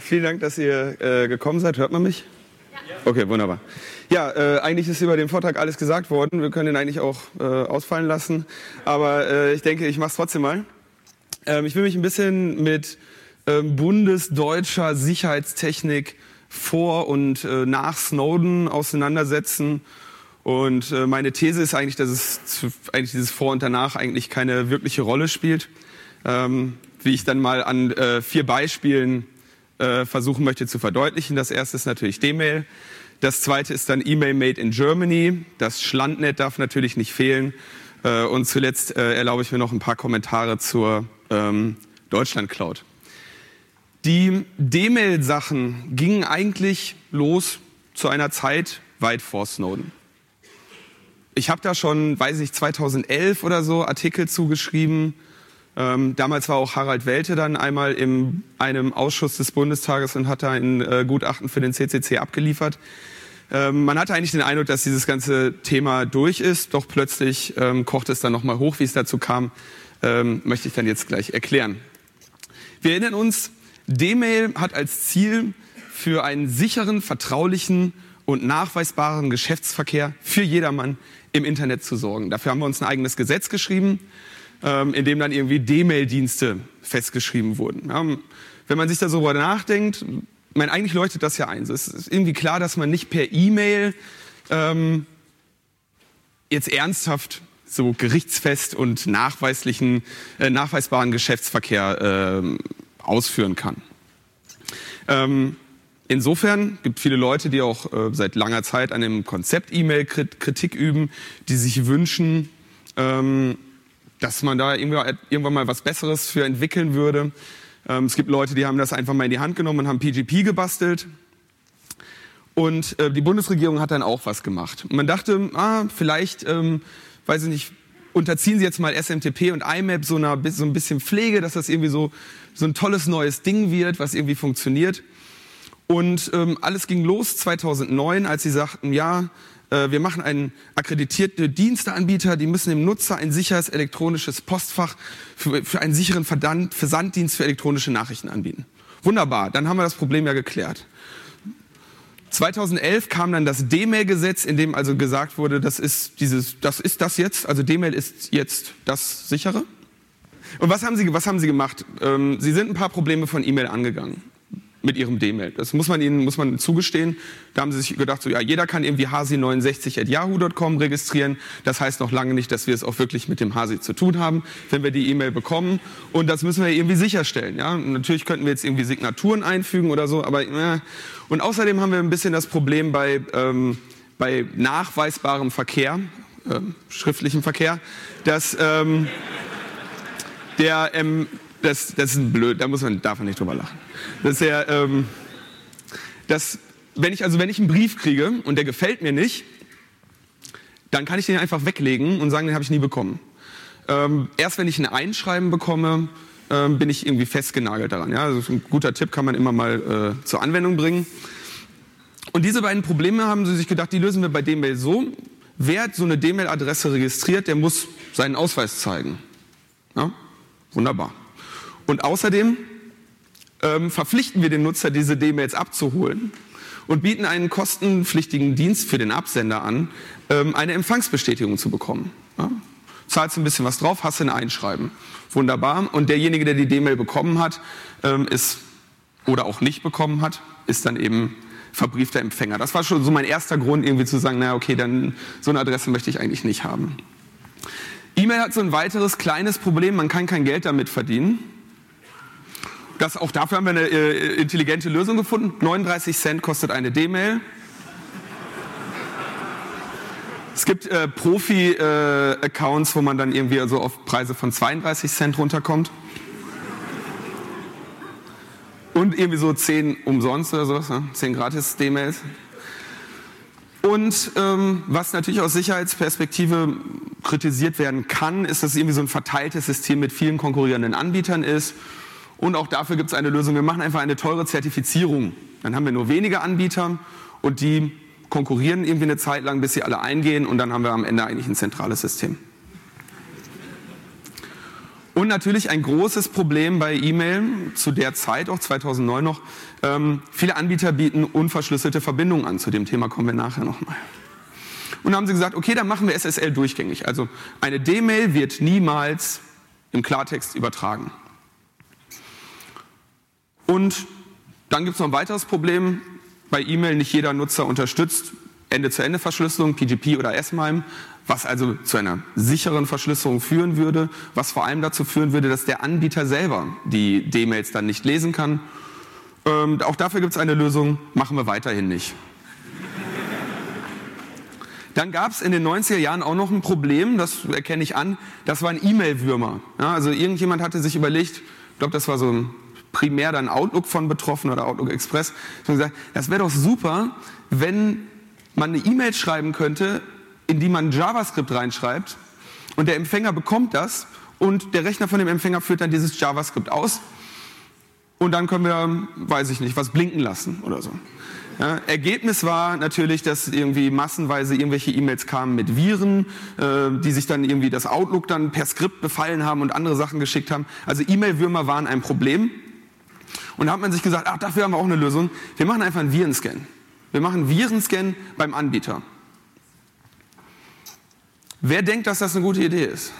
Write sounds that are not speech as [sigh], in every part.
Vielen Dank, dass ihr äh, gekommen seid. Hört man mich? Ja. Okay, wunderbar. Ja, äh, eigentlich ist über den Vortrag alles gesagt worden. Wir können ihn eigentlich auch äh, ausfallen lassen. Aber äh, ich denke, ich mache es trotzdem mal. Ähm, ich will mich ein bisschen mit ähm, bundesdeutscher Sicherheitstechnik vor und äh, nach Snowden auseinandersetzen. Und äh, meine These ist eigentlich, dass es eigentlich dieses Vor und danach eigentlich keine wirkliche Rolle spielt. Ähm, wie ich dann mal an äh, vier Beispielen äh, versuchen möchte zu verdeutlichen. Das erste ist natürlich D-Mail. Das zweite ist dann E-Mail Made in Germany. Das Schlandnet darf natürlich nicht fehlen. Äh, und zuletzt äh, erlaube ich mir noch ein paar Kommentare zur ähm, Deutschland Cloud. Die D-Mail-Sachen gingen eigentlich los zu einer Zeit weit vor Snowden. Ich habe da schon, weiß ich, 2011 oder so Artikel zugeschrieben. Ähm, damals war auch Harald Welte dann einmal in einem Ausschuss des Bundestages und hat da ein äh, Gutachten für den CCC abgeliefert. Ähm, man hatte eigentlich den Eindruck, dass dieses ganze Thema durch ist, doch plötzlich ähm, kocht es dann nochmal hoch. Wie es dazu kam, ähm, möchte ich dann jetzt gleich erklären. Wir erinnern uns, D-Mail hat als Ziel für einen sicheren, vertraulichen und nachweisbaren Geschäftsverkehr für jedermann im Internet zu sorgen. Dafür haben wir uns ein eigenes Gesetz geschrieben, ähm, in dem dann irgendwie D-Mail-Dienste festgeschrieben wurden. wenn man sich da so darüber nachdenkt, meine, eigentlich leuchtet das ja ein. Es ist irgendwie klar, dass man nicht per E-Mail ähm, jetzt ernsthaft so gerichtsfest und nachweislichen, äh, nachweisbaren Geschäftsverkehr äh, ausführen kann. Ähm, insofern gibt es viele Leute, die auch äh, seit langer Zeit an dem Konzept E-Mail Kritik üben, die sich wünschen, ähm, dass man da irgendwann mal was Besseres für entwickeln würde. Ähm, es gibt Leute, die haben das einfach mal in die Hand genommen und haben PGP gebastelt. Und äh, die Bundesregierung hat dann auch was gemacht. Und man dachte, ah, vielleicht, ähm, weiß ich nicht, unterziehen Sie jetzt mal SMTP und IMAP so, einer, so ein bisschen Pflege, dass das irgendwie so, so ein tolles neues Ding wird, was irgendwie funktioniert. Und ähm, alles ging los 2009, als sie sagten, ja, wir machen einen akkreditierten Diensteanbieter, die müssen dem Nutzer ein sicheres elektronisches Postfach für, für einen sicheren Versanddienst für elektronische Nachrichten anbieten. Wunderbar, dann haben wir das Problem ja geklärt. 2011 kam dann das D-Mail-Gesetz, in dem also gesagt wurde, das ist dieses, das ist das jetzt, also D-Mail ist jetzt das sichere. Und was haben Sie, was haben Sie gemacht? Ähm, Sie sind ein paar Probleme von E-Mail angegangen mit ihrem D-Mail. Das muss man ihnen muss man zugestehen. Da haben sie sich gedacht, so ja, jeder kann irgendwie hasi69@yahoo.com registrieren. Das heißt noch lange nicht, dass wir es auch wirklich mit dem Hasi zu tun haben, wenn wir die E-Mail bekommen. Und das müssen wir irgendwie sicherstellen. Ja, natürlich könnten wir jetzt irgendwie Signaturen einfügen oder so, aber äh. und außerdem haben wir ein bisschen das Problem bei ähm, bei nachweisbarem Verkehr, äh, schriftlichem Verkehr, dass ähm, der ähm, das, das ist blöd, da muss man, darf man nicht drüber lachen. Das ist ja, ähm, das, wenn ich, also wenn ich einen Brief kriege und der gefällt mir nicht, dann kann ich den einfach weglegen und sagen, den habe ich nie bekommen. Ähm, erst wenn ich ein Einschreiben bekomme, ähm, bin ich irgendwie festgenagelt daran. Ja? Also ein guter Tipp kann man immer mal äh, zur Anwendung bringen. Und diese beiden Probleme haben sie sich gedacht, die lösen wir bei D-Mail so. Wer so eine D-Mail-Adresse registriert, der muss seinen Ausweis zeigen. Ja? Wunderbar. Und außerdem ähm, verpflichten wir den Nutzer, diese D-Mails abzuholen und bieten einen kostenpflichtigen Dienst für den Absender an, ähm, eine Empfangsbestätigung zu bekommen. Ja? Zahlst ein bisschen was drauf, hast ein Einschreiben. Wunderbar. Und derjenige, der die D-Mail bekommen hat, ähm, ist oder auch nicht bekommen hat, ist dann eben verbriefter Empfänger. Das war schon so mein erster Grund, irgendwie zu sagen, naja, okay, dann so eine Adresse möchte ich eigentlich nicht haben. E-Mail hat so ein weiteres kleines Problem, man kann kein Geld damit verdienen. Das, auch dafür haben wir eine äh, intelligente Lösung gefunden. 39 Cent kostet eine D-Mail. Es gibt äh, Profi-Accounts, äh, wo man dann irgendwie also auf Preise von 32 Cent runterkommt. Und irgendwie so 10 umsonst oder sowas, ne? 10 gratis D-Mails. Und ähm, was natürlich aus Sicherheitsperspektive kritisiert werden kann, ist, dass es irgendwie so ein verteiltes System mit vielen konkurrierenden Anbietern ist und auch dafür gibt es eine Lösung. Wir machen einfach eine teure Zertifizierung. Dann haben wir nur wenige Anbieter und die konkurrieren irgendwie eine Zeit lang, bis sie alle eingehen und dann haben wir am Ende eigentlich ein zentrales System. Und natürlich ein großes Problem bei E-Mail, zu der Zeit, auch 2009 noch, ähm, viele Anbieter bieten unverschlüsselte Verbindungen an. Zu dem Thema kommen wir nachher nochmal. Und dann haben sie gesagt, okay, dann machen wir SSL durchgängig. Also eine D-Mail wird niemals im Klartext übertragen. Und dann gibt es noch ein weiteres Problem. Bei E-Mail nicht jeder Nutzer unterstützt Ende-zu-Ende-Verschlüsselung, PGP oder S-MIME was also zu einer sicheren Verschlüsselung führen würde, was vor allem dazu führen würde, dass der Anbieter selber die D-Mails dann nicht lesen kann. Ähm, auch dafür gibt es eine Lösung, machen wir weiterhin nicht. Dann gab es in den 90er Jahren auch noch ein Problem, das erkenne ich an, das waren E-Mail-Würmer. Ja, also irgendjemand hatte sich überlegt, ich glaube, das war so primär dann Outlook von betroffen oder Outlook Express, gesagt, das wäre doch super, wenn man eine E-Mail schreiben könnte, in die man JavaScript reinschreibt und der Empfänger bekommt das und der Rechner von dem Empfänger führt dann dieses JavaScript aus und dann können wir, weiß ich nicht, was blinken lassen oder so. Ja, Ergebnis war natürlich, dass irgendwie massenweise irgendwelche E-Mails kamen mit Viren, äh, die sich dann irgendwie das Outlook dann per Skript befallen haben und andere Sachen geschickt haben. Also E-Mail-Würmer waren ein Problem. Und da hat man sich gesagt, ach, dafür haben wir auch eine Lösung. Wir machen einfach einen Virenscan. Wir machen einen Virenscan beim Anbieter. Wer denkt, dass das eine gute Idee ist?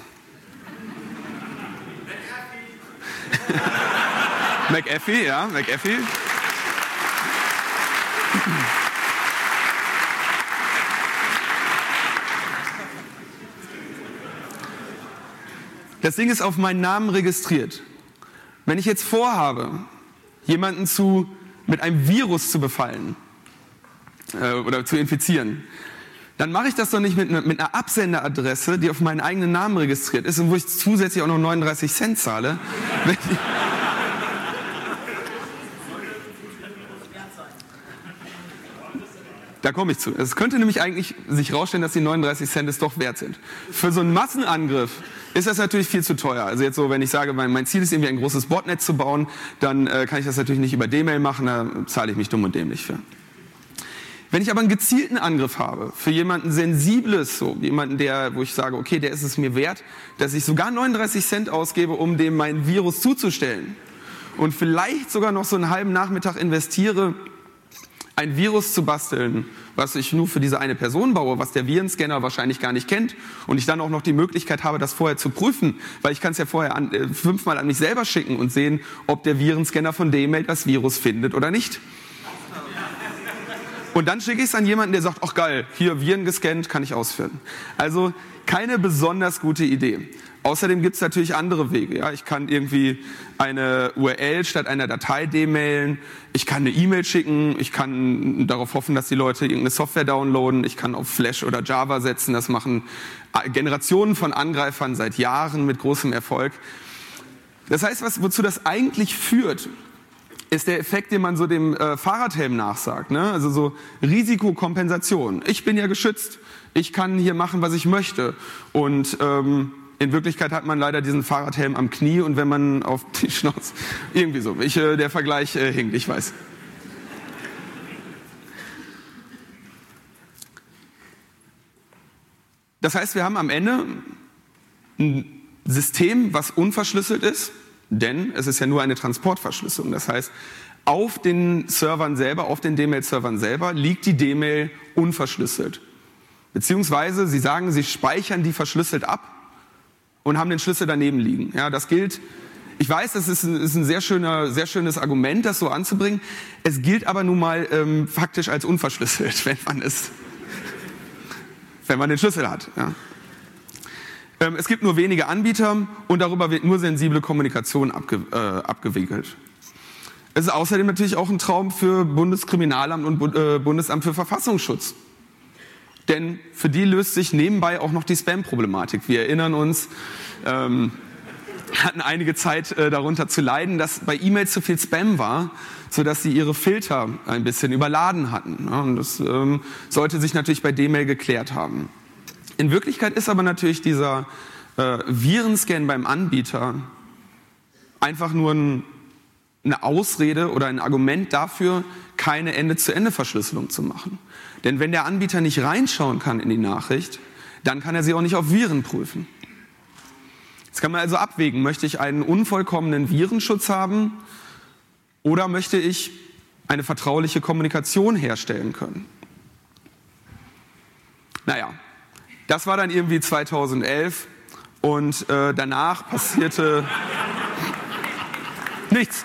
[laughs] McAfee, ja, McAfee. Das Ding ist auf meinen Namen registriert. Wenn ich jetzt vorhabe, jemanden zu, mit einem Virus zu befallen äh, oder zu infizieren, dann mache ich das doch nicht mit, mit einer Absenderadresse, die auf meinen eigenen Namen registriert ist und wo ich zusätzlich auch noch 39 Cent zahle. [laughs] Da komme ich zu. Es könnte nämlich eigentlich sich herausstellen, dass die 39 Cent es doch wert sind. Für so einen Massenangriff ist das natürlich viel zu teuer. Also jetzt so, wenn ich sage, mein, Ziel ist irgendwie ein großes Botnetz zu bauen, dann äh, kann ich das natürlich nicht über D-Mail machen, da zahle ich mich dumm und dämlich für. Wenn ich aber einen gezielten Angriff habe, für jemanden Sensibles, so jemanden, der, wo ich sage, okay, der ist es mir wert, dass ich sogar 39 Cent ausgebe, um dem mein Virus zuzustellen und vielleicht sogar noch so einen halben Nachmittag investiere, ein Virus zu basteln, was ich nur für diese eine Person baue, was der Virenscanner wahrscheinlich gar nicht kennt und ich dann auch noch die Möglichkeit habe, das vorher zu prüfen, weil ich kann es ja vorher an, äh, fünfmal an mich selber schicken und sehen, ob der Virenscanner von dem das Virus findet oder nicht. Und dann schicke ich es an jemanden, der sagt, ach geil, hier Viren gescannt, kann ich ausführen. Also keine besonders gute Idee. Außerdem gibt es natürlich andere Wege. Ja? Ich kann irgendwie eine URL statt einer Datei demailen. Ich kann eine E-Mail schicken. Ich kann darauf hoffen, dass die Leute irgendeine Software downloaden. Ich kann auf Flash oder Java setzen. Das machen Generationen von Angreifern seit Jahren mit großem Erfolg. Das heißt, was, wozu das eigentlich führt, ist der Effekt, den man so dem äh, Fahrradhelm nachsagt. Ne? Also so Risikokompensation. Ich bin ja geschützt. Ich kann hier machen, was ich möchte. Und ähm, in Wirklichkeit hat man leider diesen Fahrradhelm am Knie und wenn man auf die Schnauze irgendwie so. Ich, äh, der Vergleich äh, hinkt, ich weiß. Das heißt, wir haben am Ende ein System, was unverschlüsselt ist denn es ist ja nur eine Transportverschlüsselung. Das heißt, auf den Servern selber, auf den D-Mail-Servern selber liegt die D-Mail unverschlüsselt. Beziehungsweise sie sagen, sie speichern die verschlüsselt ab und haben den Schlüssel daneben liegen. Ja, das gilt. Ich weiß, das ist ein, ist ein sehr, schöner, sehr schönes Argument, das so anzubringen. Es gilt aber nun mal ähm, faktisch als unverschlüsselt, [laughs] wenn man es, wenn man den Schlüssel hat. Ja. Ähm, es gibt nur wenige Anbieter und darüber wird nur sensible Kommunikation abge, äh, abgewickelt. Es ist außerdem natürlich auch ein Traum für Bundeskriminalamt und äh, Bundesamt für Verfassungsschutz. Denn für die löst sich nebenbei auch noch die Spam-Problematik. Wir erinnern uns, ähm, hatten einige Zeit äh, darunter zu leiden, dass bei E-Mails zu viel Spam war, sodass sie ihre Filter ein bisschen überladen hatten. Ja, und das ähm, sollte sich natürlich bei D-Mail geklärt haben. In Wirklichkeit ist aber natürlich dieser äh, Virenscan beim Anbieter einfach nur ein eine Ausrede oder ein Argument dafür, keine Ende-zu-Ende-Verschlüsselung zu machen. Denn wenn der Anbieter nicht reinschauen kann in die Nachricht, dann kann er sie auch nicht auf Viren prüfen. Jetzt kann man also abwägen, möchte ich einen unvollkommenen Virenschutz haben oder möchte ich eine vertrauliche Kommunikation herstellen können? Naja, das war dann irgendwie 2011 und äh, danach passierte [laughs] nichts.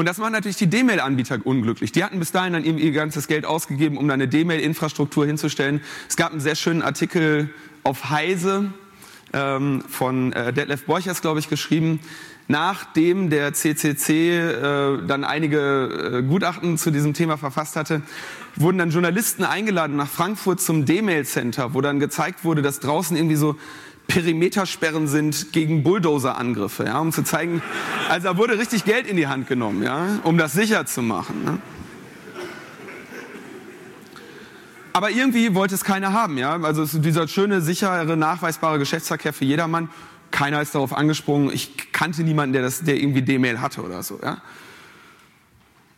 Und das macht natürlich die D-Mail-Anbieter unglücklich. Die hatten bis dahin dann ihr ganzes Geld ausgegeben, um da eine D-Mail-Infrastruktur hinzustellen. Es gab einen sehr schönen Artikel auf Heise ähm, von äh, Detlef Borchers, glaube ich, geschrieben. Nachdem der CCC äh, dann einige äh, Gutachten zu diesem Thema verfasst hatte, wurden dann Journalisten eingeladen nach Frankfurt zum D-Mail-Center, wo dann gezeigt wurde, dass draußen irgendwie so Perimetersperren sind gegen Bulldozer-Angriffe, ja, um zu zeigen, also da wurde richtig Geld in die Hand genommen, ja, um das sicher zu machen. Ne? Aber irgendwie wollte es keiner haben, ja. Also dieser schöne, sichere, nachweisbare Geschäftsverkehr für jedermann. Keiner ist darauf angesprungen. Ich kannte niemanden, der das, der irgendwie D-Mail hatte oder so, ja.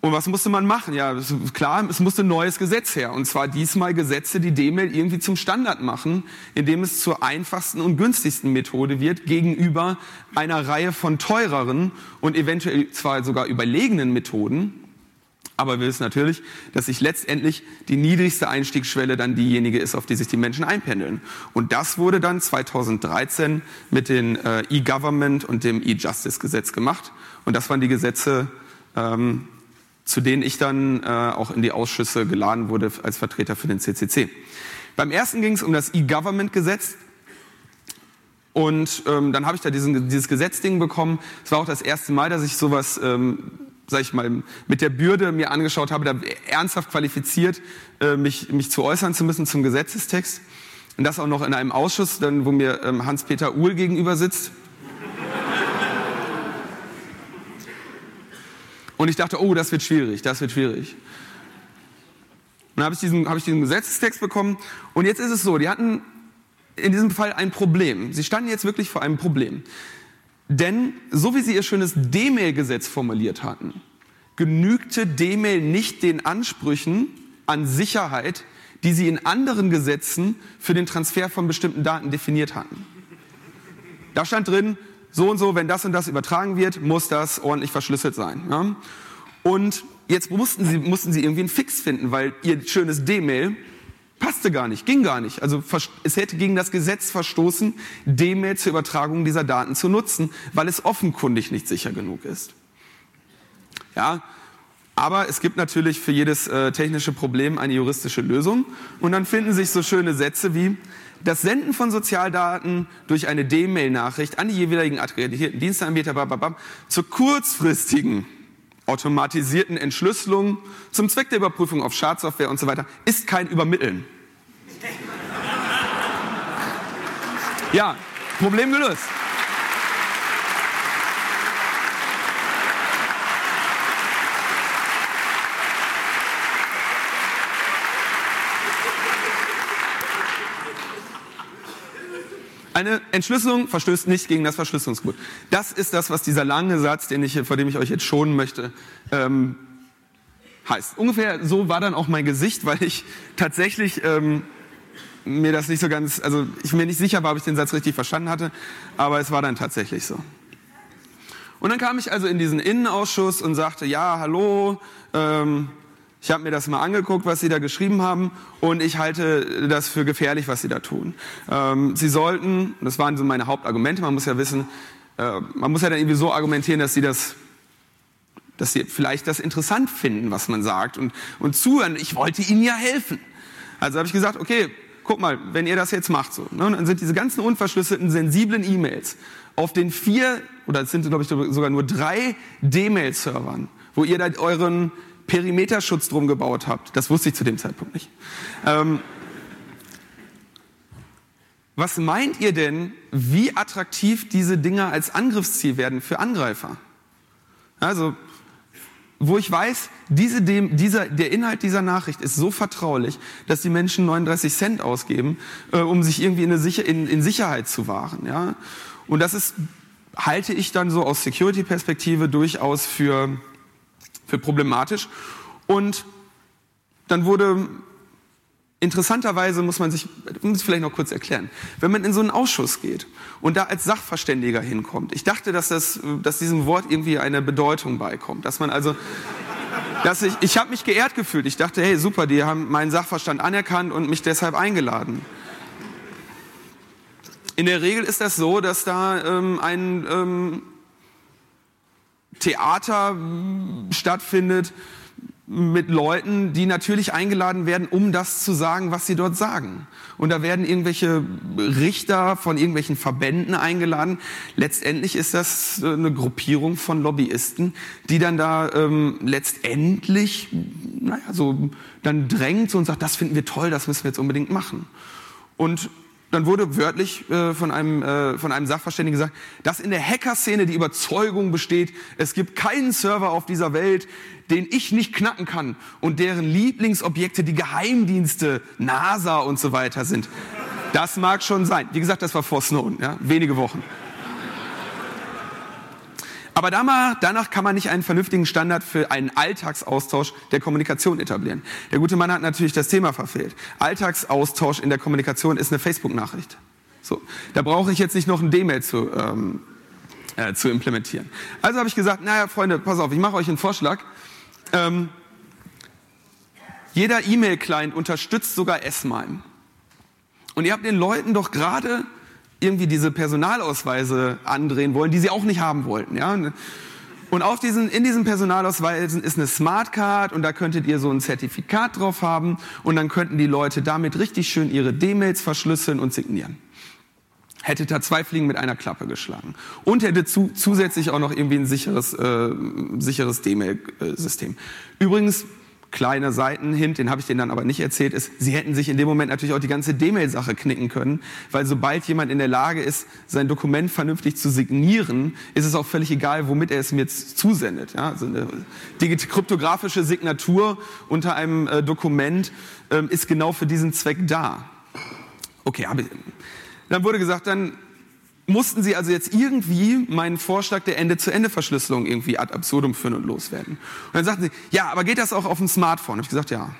Und was musste man machen? Ja, klar, es musste ein neues Gesetz her. Und zwar diesmal Gesetze, die D-Mail irgendwie zum Standard machen, indem es zur einfachsten und günstigsten Methode wird gegenüber einer Reihe von teureren und eventuell zwar sogar überlegenen Methoden. Aber wir wissen natürlich, dass sich letztendlich die niedrigste Einstiegsschwelle dann diejenige ist, auf die sich die Menschen einpendeln. Und das wurde dann 2013 mit dem äh, E-Government und dem E-Justice-Gesetz gemacht. Und das waren die Gesetze, ähm, zu denen ich dann äh, auch in die Ausschüsse geladen wurde als Vertreter für den CCC. Beim ersten ging es um das E-Government-Gesetz. Und ähm, dann habe ich da diesen, dieses Gesetzding bekommen. Es war auch das erste Mal, dass ich sowas, ähm, sag ich mal, mit der Bürde mir angeschaut habe, da ernsthaft qualifiziert, äh, mich, mich zu äußern zu müssen zum Gesetzestext. Und das auch noch in einem Ausschuss, dann, wo mir ähm, Hans-Peter Uhl gegenüber sitzt. Und ich dachte, oh, das wird schwierig, das wird schwierig. Und dann habe ich, diesen, habe ich diesen Gesetzestext bekommen. Und jetzt ist es so, die hatten in diesem Fall ein Problem. Sie standen jetzt wirklich vor einem Problem. Denn so wie sie ihr schönes D-Mail-Gesetz formuliert hatten, genügte D-Mail nicht den Ansprüchen an Sicherheit, die sie in anderen Gesetzen für den Transfer von bestimmten Daten definiert hatten. Da stand drin, so und so, wenn das und das übertragen wird, muss das ordentlich verschlüsselt sein. Ja? Und jetzt mussten sie, mussten sie irgendwie einen Fix finden, weil ihr schönes D-Mail passte gar nicht, ging gar nicht. Also es hätte gegen das Gesetz verstoßen, D-Mail zur Übertragung dieser Daten zu nutzen, weil es offenkundig nicht sicher genug ist. Ja, aber es gibt natürlich für jedes äh, technische Problem eine juristische Lösung. Und dann finden sich so schöne Sätze wie, das Senden von Sozialdaten durch eine D-Mail-Nachricht an die jeweiligen akkreditierten Dienstanbieter bababab, zur kurzfristigen automatisierten Entschlüsselung zum Zweck der Überprüfung auf Schadsoftware und so weiter ist kein Übermitteln. [laughs] Ja, Problem gelöst. Eine Entschlüsselung verstößt nicht gegen das Verschlüsselungsgebot. Das ist das, was dieser lange Satz, den ich, vor dem ich euch jetzt schonen möchte, ähm, heißt. Ungefähr so war dann auch mein Gesicht, weil ich tatsächlich ähm, mir das nicht so ganz, also ich mir nicht sicher war, ob ich den Satz richtig verstanden hatte, aber es war dann tatsächlich so. Und dann kam ich also in diesen Innenausschuss und sagte, ja, hallo, ähm, ich habe mir das mal angeguckt, was Sie da geschrieben haben, und ich halte das für gefährlich, was Sie da tun. Ähm, Sie sollten, das waren so meine Hauptargumente, man muss ja wissen, äh, man muss ja dann irgendwie so argumentieren, dass Sie das dass sie vielleicht das interessant finden, was man sagt und, und zuhören. Ich wollte ihnen ja helfen. Also habe ich gesagt, okay, guck mal, wenn ihr das jetzt macht so, ne, dann sind diese ganzen unverschlüsselten, sensiblen E-Mails auf den vier, oder es sind glaube ich sogar nur drei D-Mail-Servern, wo ihr da euren Perimeterschutz drum gebaut habt. Das wusste ich zu dem Zeitpunkt nicht. Ähm, was meint ihr denn, wie attraktiv diese Dinger als Angriffsziel werden für Angreifer? Also, wo ich weiß, diese, dem, dieser, der Inhalt dieser Nachricht ist so vertraulich, dass die Menschen 39 Cent ausgeben, äh, um sich irgendwie in, Sicher in, in, Sicherheit zu wahren. Ja? Und das ist, halte ich dann so aus Security-Perspektive durchaus für, für problematisch. Und dann wurde Interessanterweise muss man sich, muss ich vielleicht noch kurz erklären, wenn man in so einen Ausschuss geht und da als Sachverständiger hinkommt, ich dachte, dass, das, dass diesem Wort irgendwie eine Bedeutung beikommt, dass man also, dass ich, ich habe mich geehrt gefühlt, ich dachte, hey super, die haben meinen Sachverstand anerkannt und mich deshalb eingeladen. In der Regel ist das so, dass da ähm, ein ähm, Theater stattfindet, mit Leuten, die natürlich eingeladen werden, um das zu sagen, was sie dort sagen. Und da werden irgendwelche Richter von irgendwelchen Verbänden eingeladen. Letztendlich ist das eine Gruppierung von Lobbyisten, die dann da ähm, letztendlich, naja, so dann drängt und sagt, das finden wir toll, das müssen wir jetzt unbedingt machen. Und dann wurde wörtlich äh, von, einem, äh, von einem Sachverständigen gesagt, dass in der Hacker-Szene die Überzeugung besteht, es gibt keinen Server auf dieser Welt, den ich nicht knacken kann und deren Lieblingsobjekte die Geheimdienste, NASA und so weiter sind. Das mag schon sein. Wie gesagt, das war vor Snowden, ja, wenige Wochen. Aber danach kann man nicht einen vernünftigen Standard für einen Alltagsaustausch der Kommunikation etablieren. Der gute Mann hat natürlich das Thema verfehlt. Alltagsaustausch in der Kommunikation ist eine Facebook-Nachricht. So, da brauche ich jetzt nicht noch ein D-Mail zu, ähm, äh, zu implementieren. Also habe ich gesagt, naja, Freunde, pass auf, ich mache euch einen Vorschlag. Ähm, jeder E-Mail-Client unterstützt sogar S-MIME. Und ihr habt den Leuten doch gerade irgendwie diese Personalausweise andrehen wollen, die sie auch nicht haben wollten. Ja? Und auf diesen, in diesen Personalausweisen ist eine Smartcard und da könntet ihr so ein Zertifikat drauf haben und dann könnten die Leute damit richtig schön ihre D-Mails verschlüsseln und signieren. Hätte da zwei Fliegen mit einer Klappe geschlagen. Und hätte zu, zusätzlich auch noch irgendwie ein sicheres, äh, sicheres D-Mail-System. Übrigens, kleiner Seitenhint, den habe ich denen dann aber nicht erzählt, ist, sie hätten sich in dem Moment natürlich auch die ganze D-Mail-Sache knicken können, weil sobald jemand in der Lage ist, sein Dokument vernünftig zu signieren, ist es auch völlig egal, womit er es mir jetzt zusendet. Ja, also eine kryptografische Signatur unter einem äh, Dokument ähm, ist genau für diesen Zweck da. Okay, aber dann wurde gesagt, dann mussten sie also jetzt irgendwie meinen Vorschlag der Ende-zu-Ende-Verschlüsselung irgendwie ad absurdum führen und loswerden. Und dann sagten sie, ja, aber geht das auch auf dem Smartphone? Habe ich gesagt, ja.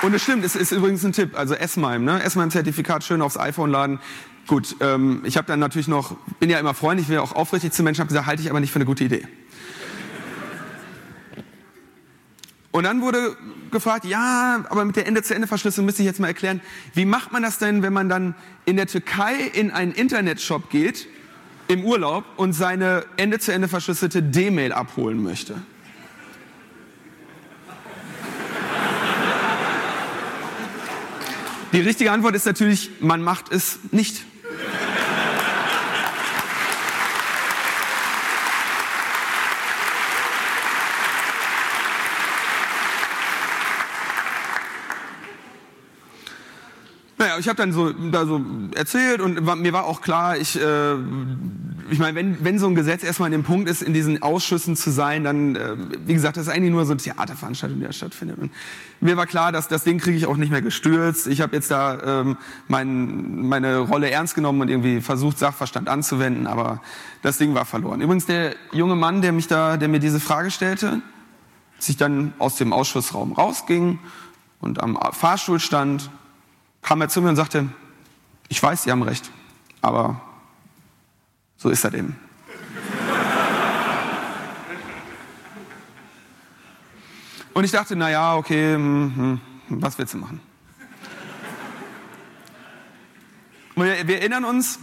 Und es stimmt, es ist übrigens ein Tipp, also S-MIME, ne? S-MIME-Zertifikat schön aufs iPhone laden. Gut, ähm, ich habe dann natürlich noch, bin ja immer freundlich, ja auch aufrichtig zu Menschen, habe gesagt, halte ich aber nicht für eine gute Idee. Und dann wurde gefragt, ja, aber mit der Ende-zu-Ende-Verschlüsselung müsste ich jetzt mal erklären, wie macht man das denn, wenn man dann in der Türkei in einen Internetshop geht, im Urlaub, und seine Ende-zu-Ende verschlüsselte D-Mail abholen möchte? Die richtige Antwort ist natürlich, man macht es nicht. Naja, ich habe dann so, da so erzählt und mir war auch klar, ich, äh, ich meine, wenn, wenn so ein Gesetz erstmal in dem Punkt ist, in diesen Ausschüssen zu sein, dann, äh, wie gesagt, das ist eigentlich nur so eine Theaterveranstaltung, die da stattfindet. Und mir war klar, dass das Ding kriege ich auch nicht mehr gestürzt. Ich habe jetzt da ähm, mein, meine Rolle ernst genommen und irgendwie versucht, Sachverstand anzuwenden, aber das Ding war verloren. Übrigens, der junge Mann, der mich da, der mir diese Frage stellte, sich dann aus dem Ausschussraum rausging und am Fahrstuhl stand, kam er zu mir und sagte, ich weiß, Sie haben recht, aber so ist das eben. Und ich dachte, na ja, okay, hm, hm, was willst du machen? Wir, wir erinnern uns,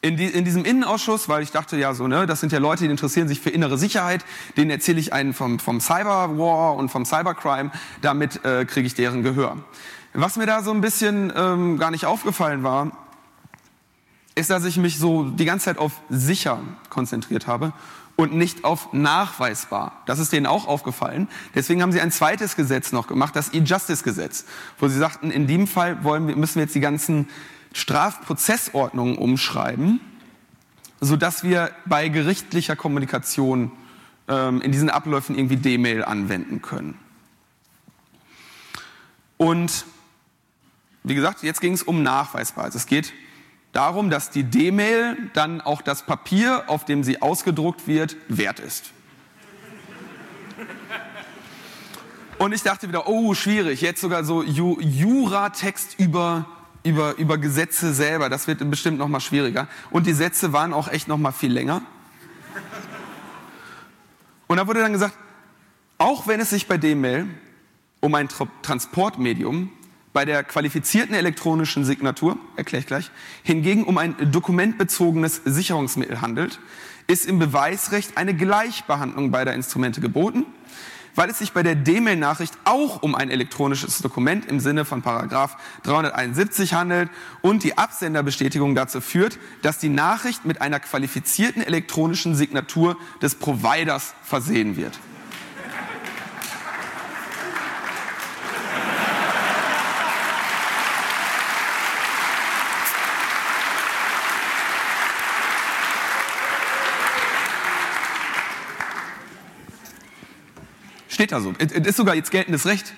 in, die, in, diesem Innenausschuss, weil ich dachte ja so, ne, das sind ja Leute, die interessieren sich für innere Sicherheit, denen erzähle ich einen vom, vom Cyberwar und vom Cybercrime, damit äh, kriege ich deren Gehör. Was mir da so ein bisschen ähm, gar nicht aufgefallen war, ist, dass ich mich so die ganze Zeit auf sicher konzentriert habe und nicht auf nachweisbar. Das ist denen auch aufgefallen. Deswegen haben sie ein zweites Gesetz noch gemacht, das E-Justice-Gesetz, wo sie sagten, in dem Fall wollen wir, müssen wir jetzt die ganzen Strafprozessordnungen umschreiben, sodass wir bei gerichtlicher Kommunikation ähm, in diesen Abläufen irgendwie D-Mail anwenden können. Und wie gesagt, jetzt ging es um nachweisbar. Also es geht darum, dass die D-Mail dann auch das Papier, auf dem sie ausgedruckt wird, wert ist. Und ich dachte wieder, oh, schwierig, jetzt sogar so Ju Juratext über, über, über Gesetze selber, das wird bestimmt noch mal schwieriger. Und die Sätze waren auch echt noch mal viel länger. Und da wurde dann gesagt, auch wenn es sich bei D-Mail um ein Transportmedium bei der qualifizierten elektronischen Signatur, erkläre ich gleich, hingegen um ein dokumentbezogenes Sicherungsmittel handelt, ist im Beweisrecht eine Gleichbehandlung beider Instrumente geboten, weil es sich bei der D-Mail-Nachricht auch um ein elektronisches Dokument im Sinne von Paragraph 371 handelt und die Absenderbestätigung dazu führt, dass die Nachricht mit einer qualifizierten elektronischen Signatur des Providers versehen wird. Steht da so. Es ist sogar jetzt geltendes Recht.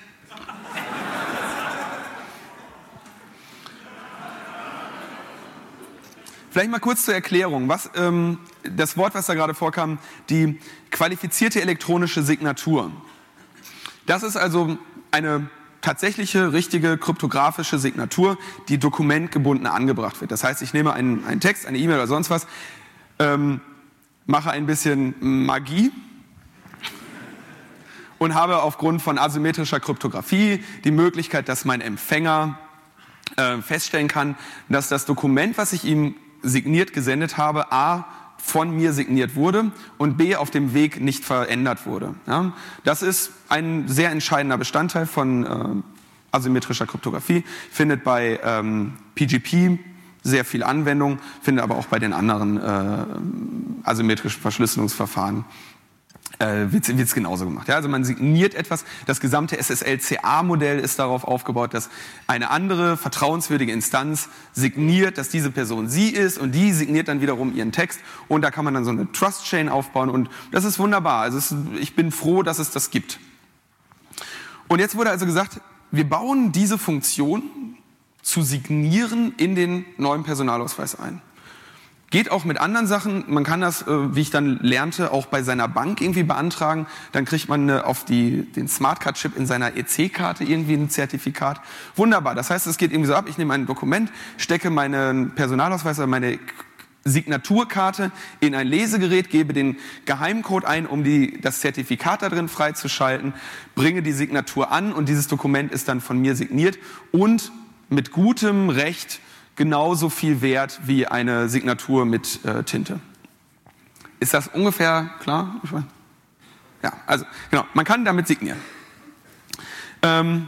Vielleicht mal kurz zur Erklärung. Was, ähm, das Wort, was da gerade vorkam, die qualifizierte elektronische Signatur. Das ist also eine tatsächliche, richtige kryptografische Signatur, die dokumentgebunden angebracht wird. Das heißt, ich nehme einen, einen Text, eine E-Mail oder sonst was, ähm, mache ein bisschen Magie und habe aufgrund von asymmetrischer Kryptographie die Möglichkeit, dass mein Empfänger äh, feststellen kann, dass das Dokument, was ich ihm signiert gesendet habe, a von mir signiert wurde und b auf dem Weg nicht verändert wurde. Ja? Das ist ein sehr entscheidender Bestandteil von äh, asymmetrischer Kryptographie, findet bei ähm, PGP sehr viel Anwendung, findet aber auch bei den anderen äh, asymmetrischen Verschlüsselungsverfahren äh, wird es genauso gemacht. Ja, also man signiert etwas. Das gesamte SSL-CA-Modell ist darauf aufgebaut, dass eine andere vertrauenswürdige Instanz signiert, dass diese Person sie ist und die signiert dann wiederum ihren Text und da kann man dann so eine Trust-Chain aufbauen und das ist wunderbar. Also es, ich bin froh, dass es das gibt. Und jetzt wurde also gesagt, wir bauen diese Funktion zu signieren in den neuen Personalausweis ein. Geht auch mit anderen Sachen. Man kann das, äh, wie ich dann lernte, auch bei seiner Bank irgendwie beantragen. Dann kriegt man auf die, den Smartcard-Chip in seiner EC-Karte irgendwie ein Zertifikat. Wunderbar. Das heißt, es geht irgendwie so ab. Ich nehme ein Dokument, stecke meinen Personalausweis oder meine Signaturkarte in ein Lesegerät, gebe den Geheimcode ein, um die, das Zertifikat da drin freizuschalten, bringe die Signatur an und dieses Dokument ist dann von mir signiert und mit gutem Recht genauso viel wert wie eine Signatur mit äh, Tinte. Ist das ungefähr klar? Ja, also genau, man kann damit signieren. Ähm,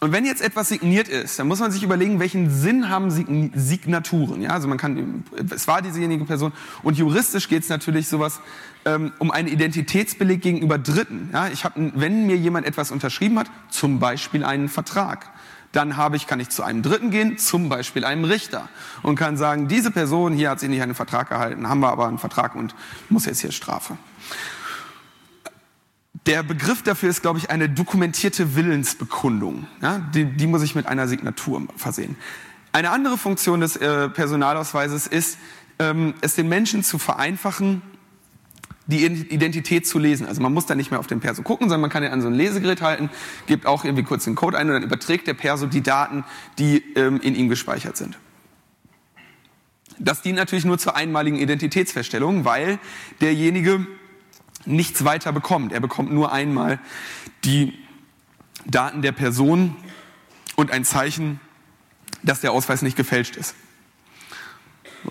und wenn jetzt etwas signiert ist, dann muss man sich überlegen, welchen Sinn haben Signaturen. Ja, also man kann, es war diesejenige Person. Und juristisch geht es natürlich sowas ähm, um einen Identitätsbeleg gegenüber Dritten. Ja, ich habe, wenn mir jemand etwas unterschrieben hat, zum Beispiel einen Vertrag, dann habe ich, kann ich zu einem Dritten gehen, zum Beispiel einem Richter und kann sagen, diese Person hier hat sich nicht einen Vertrag gehalten, haben wir aber einen Vertrag und muss jetzt hier Strafe. Der Begriff dafür ist, glaube ich, eine dokumentierte Willensbekundung. Ja, die, die muss ich mit einer Signatur versehen. Eine andere Funktion des äh, Personalausweises ist, ähm, es den Menschen zu vereinfachen, die Identität zu lesen. Also man muss da nicht mehr auf den Perso gucken, sondern man kann ihn an so ein Lesegerät halten, gibt auch irgendwie kurz den Code ein und dann überträgt der Perso die Daten, die ähm, in ihm gespeichert sind. Das dient natürlich nur zur einmaligen Identitätsfeststellung, weil derjenige nichts weiter bekommt. Er bekommt nur einmal die Daten der Person und ein Zeichen, dass der Ausweis nicht gefälscht ist.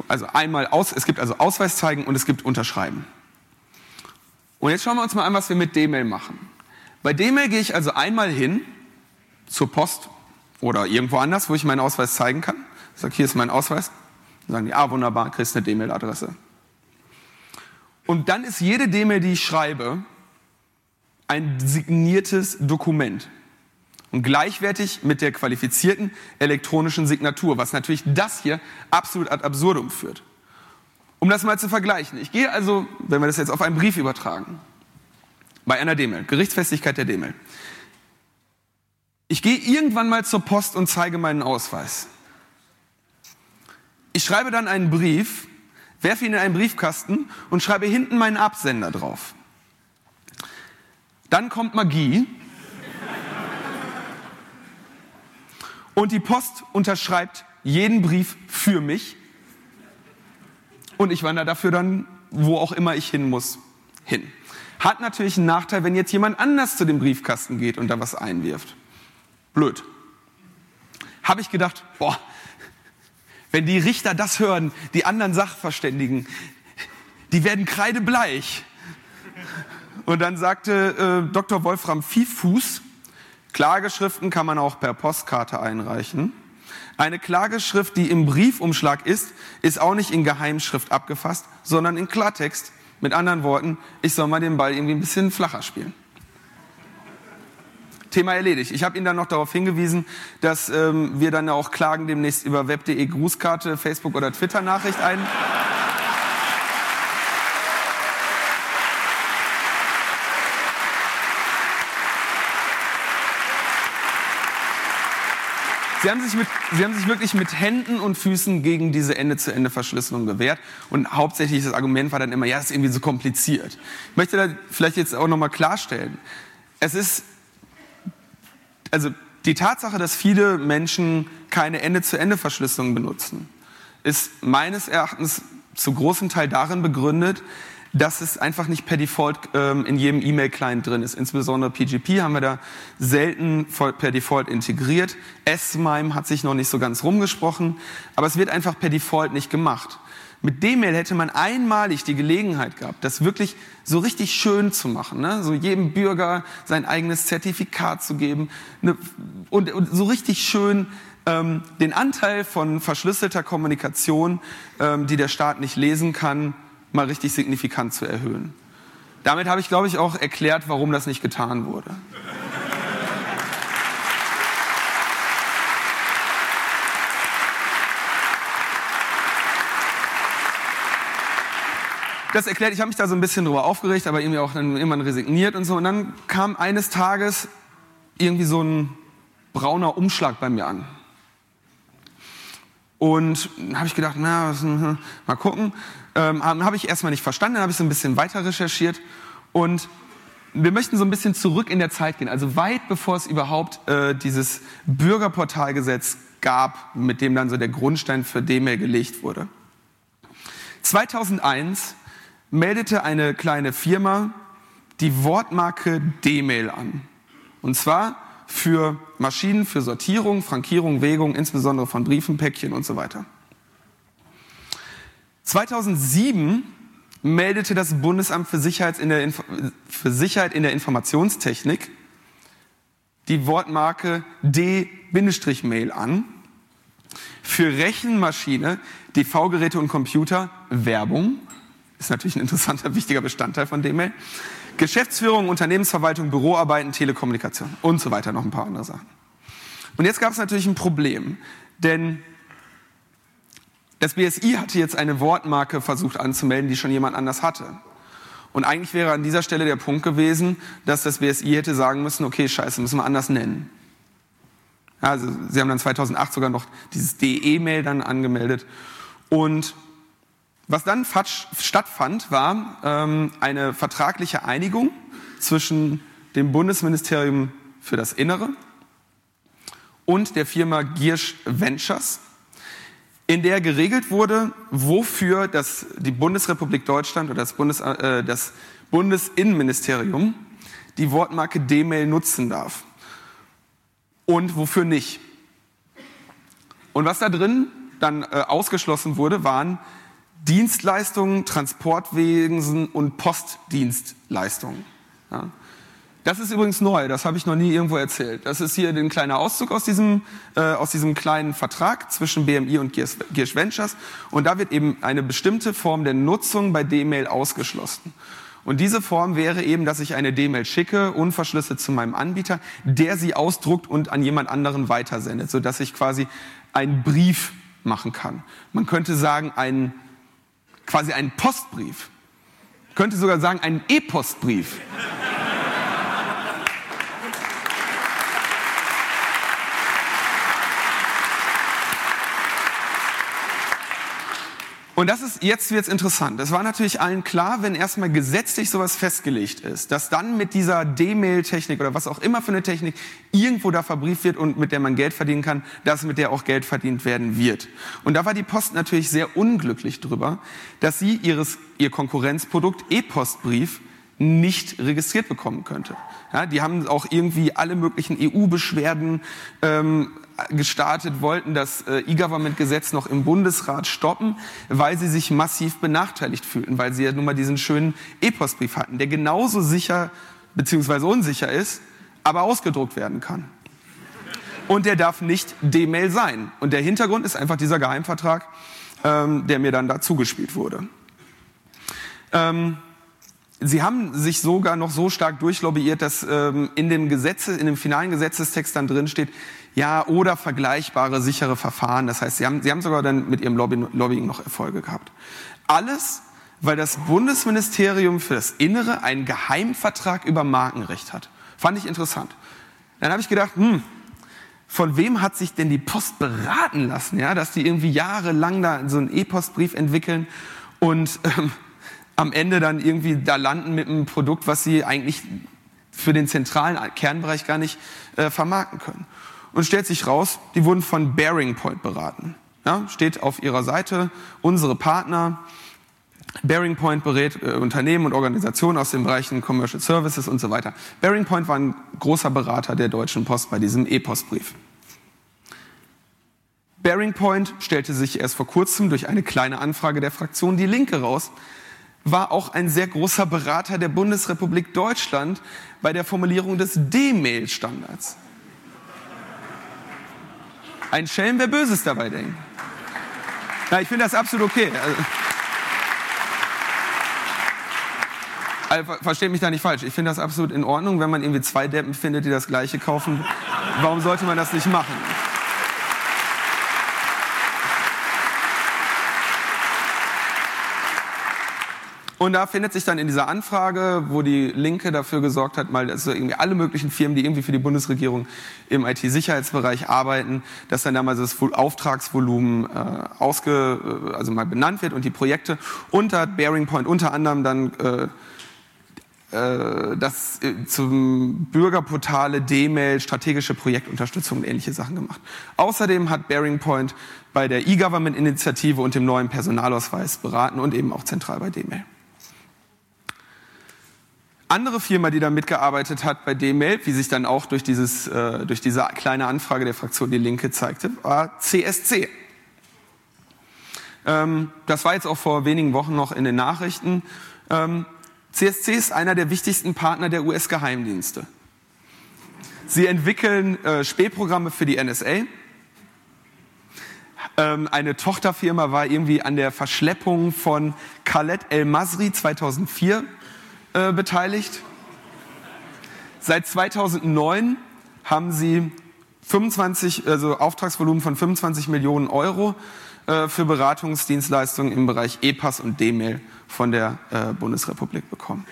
Also einmal aus, es gibt also Ausweis zeigen und es gibt Unterschreiben. Und jetzt schauen wir uns mal an, was wir mit D-Mail machen. Bei D-Mail gehe ich also einmal hin zur Post oder irgendwo anders, wo ich meinen Ausweis zeigen kann. Ich sage, hier ist mein Ausweis. Dann sagen die, ah, wunderbar, kriegst eine D-Mail-Adresse. Und dann ist jede D-Mail, die ich schreibe, ein signiertes Dokument. Und gleichwertig mit der qualifizierten elektronischen Signatur, was natürlich das hier absolut ad absurdum führt. Um das mal zu vergleichen. Ich gehe also, wenn wir das jetzt auf einen Brief übertragen, bei einer D-Mail, Gerichtsfestigkeit der D-Mail. Ich gehe irgendwann mal zur Post und zeige meinen Ausweis. Ich schreibe dann einen Brief, werfe ihn in einen Briefkasten und schreibe hinten meinen Absender drauf. Dann kommt Magie und die Post unterschreibt jeden Brief für mich und ich wandere dafür dann, wo auch immer ich hin muss, hin. Hat natürlich einen Nachteil, wenn jetzt jemand anders zu dem Briefkasten geht und da was einwirft. Blöd. Habe ich gedacht, boah, wenn die Richter das hören, die anderen Sachverständigen, die werden kreidebleich. Und dann sagte äh, Dr. Wolfram Viehfuß, Klageschriften kann man auch per Postkarte einreichen. Eine Klageschrift, die im Briefumschlag ist, ist auch nicht in Geheimschrift abgefasst, sondern in Klartext. Mit anderen Worten, ich soll mal den Ball irgendwie ein bisschen flacher spielen. Thema erledigt. Ich habe Ihnen dann noch darauf hingewiesen, dass ähm, wir dann auch Klagen demnächst über web.de Grußkarte, Facebook oder Twitter Nachricht ein. Sie haben, sich mit, Sie haben sich wirklich mit Händen und Füßen gegen diese Ende-zu-Ende-Verschlüsselung gewehrt. Und hauptsächlich das Argument war dann immer, ja, das ist irgendwie so kompliziert. Ich möchte da vielleicht jetzt auch nochmal klarstellen. Es ist, also die Tatsache, dass viele Menschen keine Ende-zu-Ende-Verschlüsselung benutzen, ist meines Erachtens zu großem Teil darin begründet, dass es einfach nicht per Default ähm, in jedem E-Mail-Client drin ist. Insbesondere PGP haben wir da selten per Default integriert. S-MIME hat sich noch nicht so ganz rumgesprochen, aber es wird einfach per Default nicht gemacht. Mit D-Mail hätte man einmalig die Gelegenheit gehabt, das wirklich so richtig schön zu machen, ne? so jedem Bürger sein eigenes Zertifikat zu geben ne? und, und so richtig schön ähm, den Anteil von verschlüsselter Kommunikation, ähm, die der Staat nicht lesen kann, mal richtig signifikant zu erhöhen. Damit habe ich, glaube ich, auch erklärt, warum das nicht getan wurde. Das erklärt, ich habe mich da so ein bisschen drüber aufgeregt, aber irgendwie auch dann irgendwann resigniert und so. Und dann kam eines Tages irgendwie so ein brauner Umschlag bei mir an. Und habe ich gedacht, na, mal gucken. Ähm, habe ich erstmal nicht verstanden, dann habe ich so ein bisschen weiter recherchiert und wir möchten so ein bisschen zurück in der Zeit gehen, also weit bevor es überhaupt äh, dieses Bürgerportalgesetz gab, mit dem dann so der Grundstein für D-Mail gelegt wurde. 2001 meldete eine kleine Firma die Wortmarke D-Mail an. Und zwar für Maschinen für Sortierung, Frankierung, Wägung, insbesondere von Briefen, Päckchen und so weiter. 2007 meldete das Bundesamt für Sicherheit in der, für Sicherheit in der Informationstechnik die Wortmarke D-Mail an für Rechenmaschine, DV-Geräte und Computer Werbung. Ist natürlich ein interessanter, [laughs] wichtiger Bestandteil von D-Mail. Geschäftsführung, Unternehmensverwaltung, Büroarbeiten, Telekommunikation und so weiter, noch ein paar andere Sachen. Und jetzt gab es natürlich ein Problem, denn das BSI hatte jetzt eine Wortmarke versucht anzumelden, die schon jemand anders hatte. Und eigentlich wäre an dieser Stelle der Punkt gewesen, dass das BSI hätte sagen müssen, okay, scheiße, müssen wir anders nennen. Also sie haben dann 2008 sogar noch dieses DE-Mail dann angemeldet. Und was dann stattfand, war ähm, eine vertragliche Einigung zwischen dem Bundesministerium für das Innere und der Firma Giersch Ventures, in der geregelt wurde, wofür das, die Bundesrepublik Deutschland oder das, Bundes, äh, das Bundesinnenministerium die Wortmarke D-Mail nutzen darf und wofür nicht. Und was da drin dann äh, ausgeschlossen wurde, waren Dienstleistungen, Transportwesen und Postdienstleistungen. Ja. Das ist übrigens neu, das habe ich noch nie irgendwo erzählt. Das ist hier ein kleiner Auszug aus diesem, äh, aus diesem kleinen Vertrag zwischen BMI und Gears Ventures. Und da wird eben eine bestimmte Form der Nutzung bei D-Mail ausgeschlossen. Und diese Form wäre eben, dass ich eine D-Mail schicke, unverschlüsselt zu meinem Anbieter, der sie ausdruckt und an jemand anderen weitersendet, sodass ich quasi einen Brief machen kann. Man könnte sagen, einen, quasi einen Postbrief. könnte sogar sagen, einen E-Postbrief. Und das ist, jetzt wird's interessant. Es war natürlich allen klar, wenn erstmal gesetzlich sowas festgelegt ist, dass dann mit dieser D-Mail-Technik oder was auch immer für eine Technik irgendwo da verbrieft wird und mit der man Geld verdienen kann, dass mit der auch Geld verdient werden wird. Und da war die Post natürlich sehr unglücklich drüber, dass sie ihres, ihr Konkurrenzprodukt E-Postbrief nicht registriert bekommen könnte. Ja, die haben auch irgendwie alle möglichen EU-Beschwerden ähm, gestartet, wollten das äh, E-Government-Gesetz noch im Bundesrat stoppen, weil sie sich massiv benachteiligt fühlten, weil sie ja nun mal diesen schönen E-Postbrief hatten, der genauso sicher bzw. unsicher ist, aber ausgedruckt werden kann. Und der darf nicht D-Mail sein. Und der Hintergrund ist einfach dieser Geheimvertrag, ähm, der mir dann da zugespielt wurde. Ähm, Sie haben sich sogar noch so stark durchlobbyiert, dass ähm, in dem Gesetze, in dem finalen Gesetzestext dann drin steht, ja, oder vergleichbare sichere Verfahren. Das heißt, Sie haben, Sie haben sogar dann mit Ihrem Lobby, Lobbying noch Erfolge gehabt. Alles, weil das Bundesministerium für das Innere einen Geheimvertrag über Markenrecht hat. Fand ich interessant. Dann habe ich gedacht, hm, von wem hat sich denn die Post beraten lassen, ja, dass die irgendwie jahrelang da so einen E-Postbrief entwickeln und ähm, am Ende dann irgendwie da landen mit einem Produkt, was sie eigentlich für den zentralen Kernbereich gar nicht äh, vermarkten können. Und stellt sich raus, die wurden von Bearing Point beraten. Ja, steht auf ihrer Seite, unsere Partner. Bearing Point berät äh, Unternehmen und Organisationen aus den Bereichen Commercial Services und so weiter. Bearing Point war ein großer Berater der Deutschen Post bei diesem E-Postbrief. Bearing Point stellte sich erst vor kurzem durch eine kleine Anfrage der Fraktion Die Linke raus, war auch ein sehr großer Berater der Bundesrepublik Deutschland bei der Formulierung des D-Mail-Standards. Ein Schelm, wer Böses dabei denkt. Ja, ich finde das absolut okay. Also, also, versteht mich da nicht falsch. Ich finde das absolut in Ordnung, wenn man irgendwie zwei Deppen findet, die das Gleiche kaufen. Warum sollte man das nicht machen? Und da findet sich dann in dieser Anfrage, wo die Linke dafür gesorgt hat, mal also irgendwie alle möglichen Firmen, die irgendwie für die Bundesregierung im IT-Sicherheitsbereich arbeiten, dass dann da mal das Auftragsvolumen äh, ausge, äh, also mal benannt wird und die Projekte. Und da hat Bearing Point unter anderem dann äh, äh das äh, zum Bürgerportale, D-Mail, strategische Projektunterstützung und ähnliche Sachen gemacht. Außerdem hat Bearing Point bei der E-Government-Initiative und dem neuen Personalausweis beraten und eben auch zentral bei D-Mail andere Firma, die da mitgearbeitet hat bei D-Mail, wie sich dann auch durch, dieses, äh, durch diese kleine Anfrage der Fraktion Die Linke zeigte, war CSC. Ähm, das war jetzt auch vor wenigen Wochen noch in den Nachrichten. Ähm, CSC ist einer der wichtigsten Partner der US-Geheimdienste. Sie entwickeln äh, Spähprogramme für die NSA. Ähm, eine Tochterfirma war irgendwie an der Verschleppung von Khaled El-Masri 2004 äh, beteiligt. Seit 2009 haben sie 25, also Auftragsvolumen von 25 Millionen Euro äh, für Beratungsdienstleistungen im Bereich E-Pass und D-Mail von der äh, Bundesrepublik bekommen.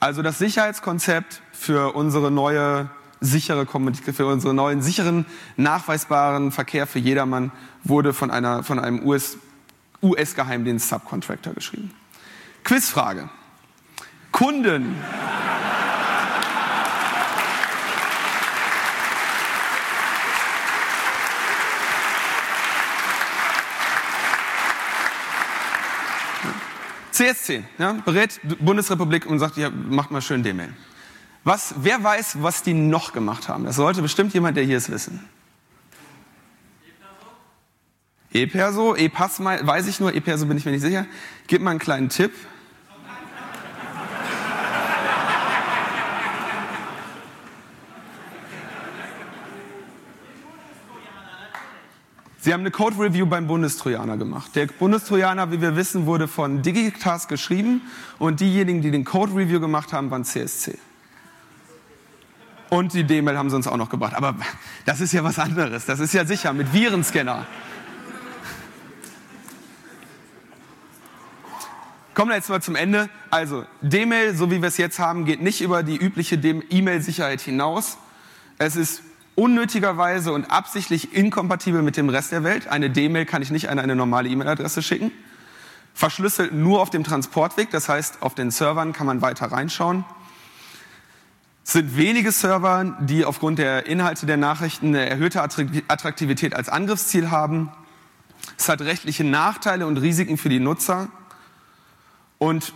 Also das Sicherheitskonzept für unsere neue sichere für unseren neuen sicheren nachweisbaren Verkehr für jedermann wurde von einer von einem US US-Geheimdienst Subcontractor geschrieben. Quizfrage. Kunden. CS10 ja, berät Bundesrepublik und sagt, ja, macht mal schön D-Mail. Wer weiß, was die noch gemacht haben? Das sollte bestimmt jemand, der hier ist, wissen. E-Perso, E-Pass weiß ich nur, E-Perso bin ich mir nicht sicher. Gib mal einen kleinen Tipp. Sie haben eine Code Review beim Bundestrojaner gemacht. Der Bundestrojaner, wie wir wissen, wurde von Digitask geschrieben und diejenigen, die den Code Review gemacht haben, waren CSC. Und die D-Mail haben sie uns auch noch gebracht. Aber das ist ja was anderes. Das ist ja sicher mit Virenscanner. Kommen wir jetzt mal zum Ende. Also, D-Mail, so wie wir es jetzt haben, geht nicht über die übliche E-Mail-Sicherheit hinaus. Es ist unnötigerweise und absichtlich inkompatibel mit dem Rest der Welt. Eine D-Mail kann ich nicht an eine normale E-Mail-Adresse schicken. Verschlüsselt nur auf dem Transportweg, das heißt, auf den Servern kann man weiter reinschauen. Es sind wenige Server, die aufgrund der Inhalte der Nachrichten eine erhöhte Attraktivität als Angriffsziel haben. Es hat rechtliche Nachteile und Risiken für die Nutzer. Und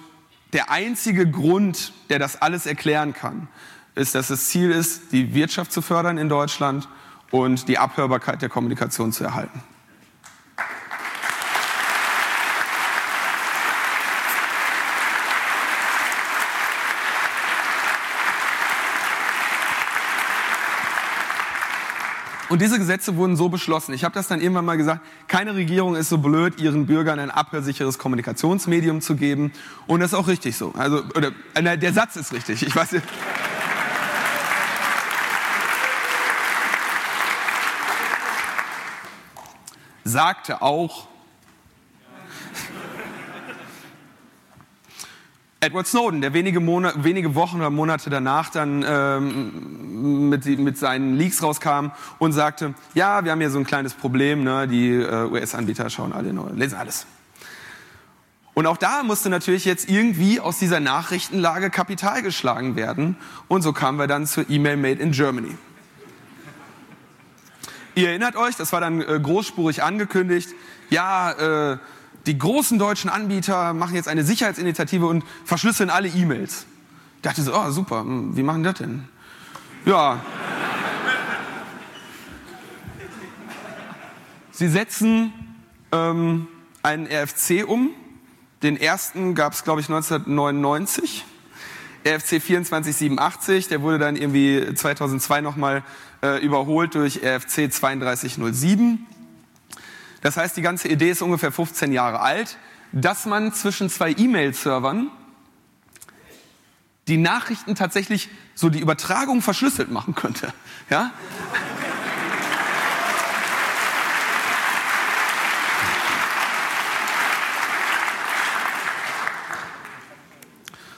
der einzige Grund, der das alles erklären kann, ist, dass das Ziel ist, die Wirtschaft zu fördern in Deutschland und die Abhörbarkeit der Kommunikation zu erhalten. Und diese Gesetze wurden so beschlossen. Ich habe das dann irgendwann mal gesagt, keine Regierung ist so blöd, ihren Bürgern ein abhörsicheres Kommunikationsmedium zu geben. Und das ist auch richtig so. Also, oder, äh, der Satz ist richtig. Ich weiß nicht. Sagte auch Edward Snowden, der wenige, Monate, wenige Wochen oder Monate danach dann ähm, mit, mit, seinen Leaks rauskam und sagte, ja, wir haben hier so ein kleines Problem, ne? die äh, US-Anbieter schauen alle lesen alles. Und auch da musste natürlich jetzt irgendwie aus dieser Nachrichtenlage Kapital geschlagen werden. Und so kamen wir dann zur E-Mail Made in Germany. Ihr erinnert euch, das war dann äh, großspurig angekündigt, ja, äh, die großen deutschen Anbieter machen jetzt eine Sicherheitsinitiative und verschlüsseln alle E-Mails. Ich dachte so, oh super, hm, wie machen die das denn? Ja. Sie setzen ähm, einen RFC um. Den ersten gab es, glaube ich, 1999. RFC 2487, der wurde dann irgendwie 2002 nochmal äh, überholt durch RFC 3207. Das heißt, die ganze Idee ist ungefähr 15 Jahre alt, dass man zwischen zwei E-Mail-Servern die Nachrichten tatsächlich so die Übertragung verschlüsselt machen könnte. [laughs] Ja?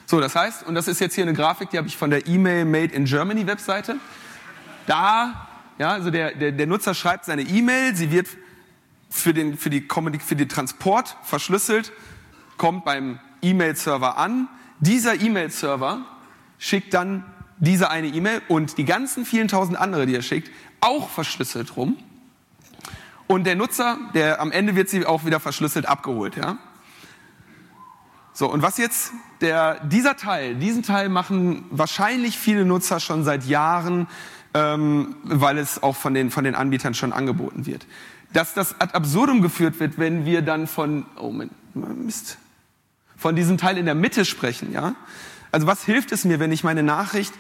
So, das heißt, und das ist jetzt hier eine Grafik, die habe ich von der E-Mail Made in Germany Webseite. Da, ja, also der, der, der Nutzer schreibt seine E-Mail, sie wird für den, für, die, für den Transport verschlüsselt, kommt beim E-Mail-Server an. Dieser E-Mail-Server schickt dann diese eine E-Mail und die ganzen vielen tausend andere, die er schickt, auch verschlüsselt rum. Und der Nutzer, der am Ende wird sie auch wieder verschlüsselt abgeholt, ja. So, und was jetzt der, dieser Teil, diesen Teil machen wahrscheinlich viele Nutzer schon seit Jahren, ähm, weil es auch von den, von den Anbietern schon angeboten wird. Dass das ad absurdum geführt wird, wenn wir dann von, oh Mist, von diesem Teil in der Mitte sprechen, ja. Also was hilft es mir, wenn ich meine Nachricht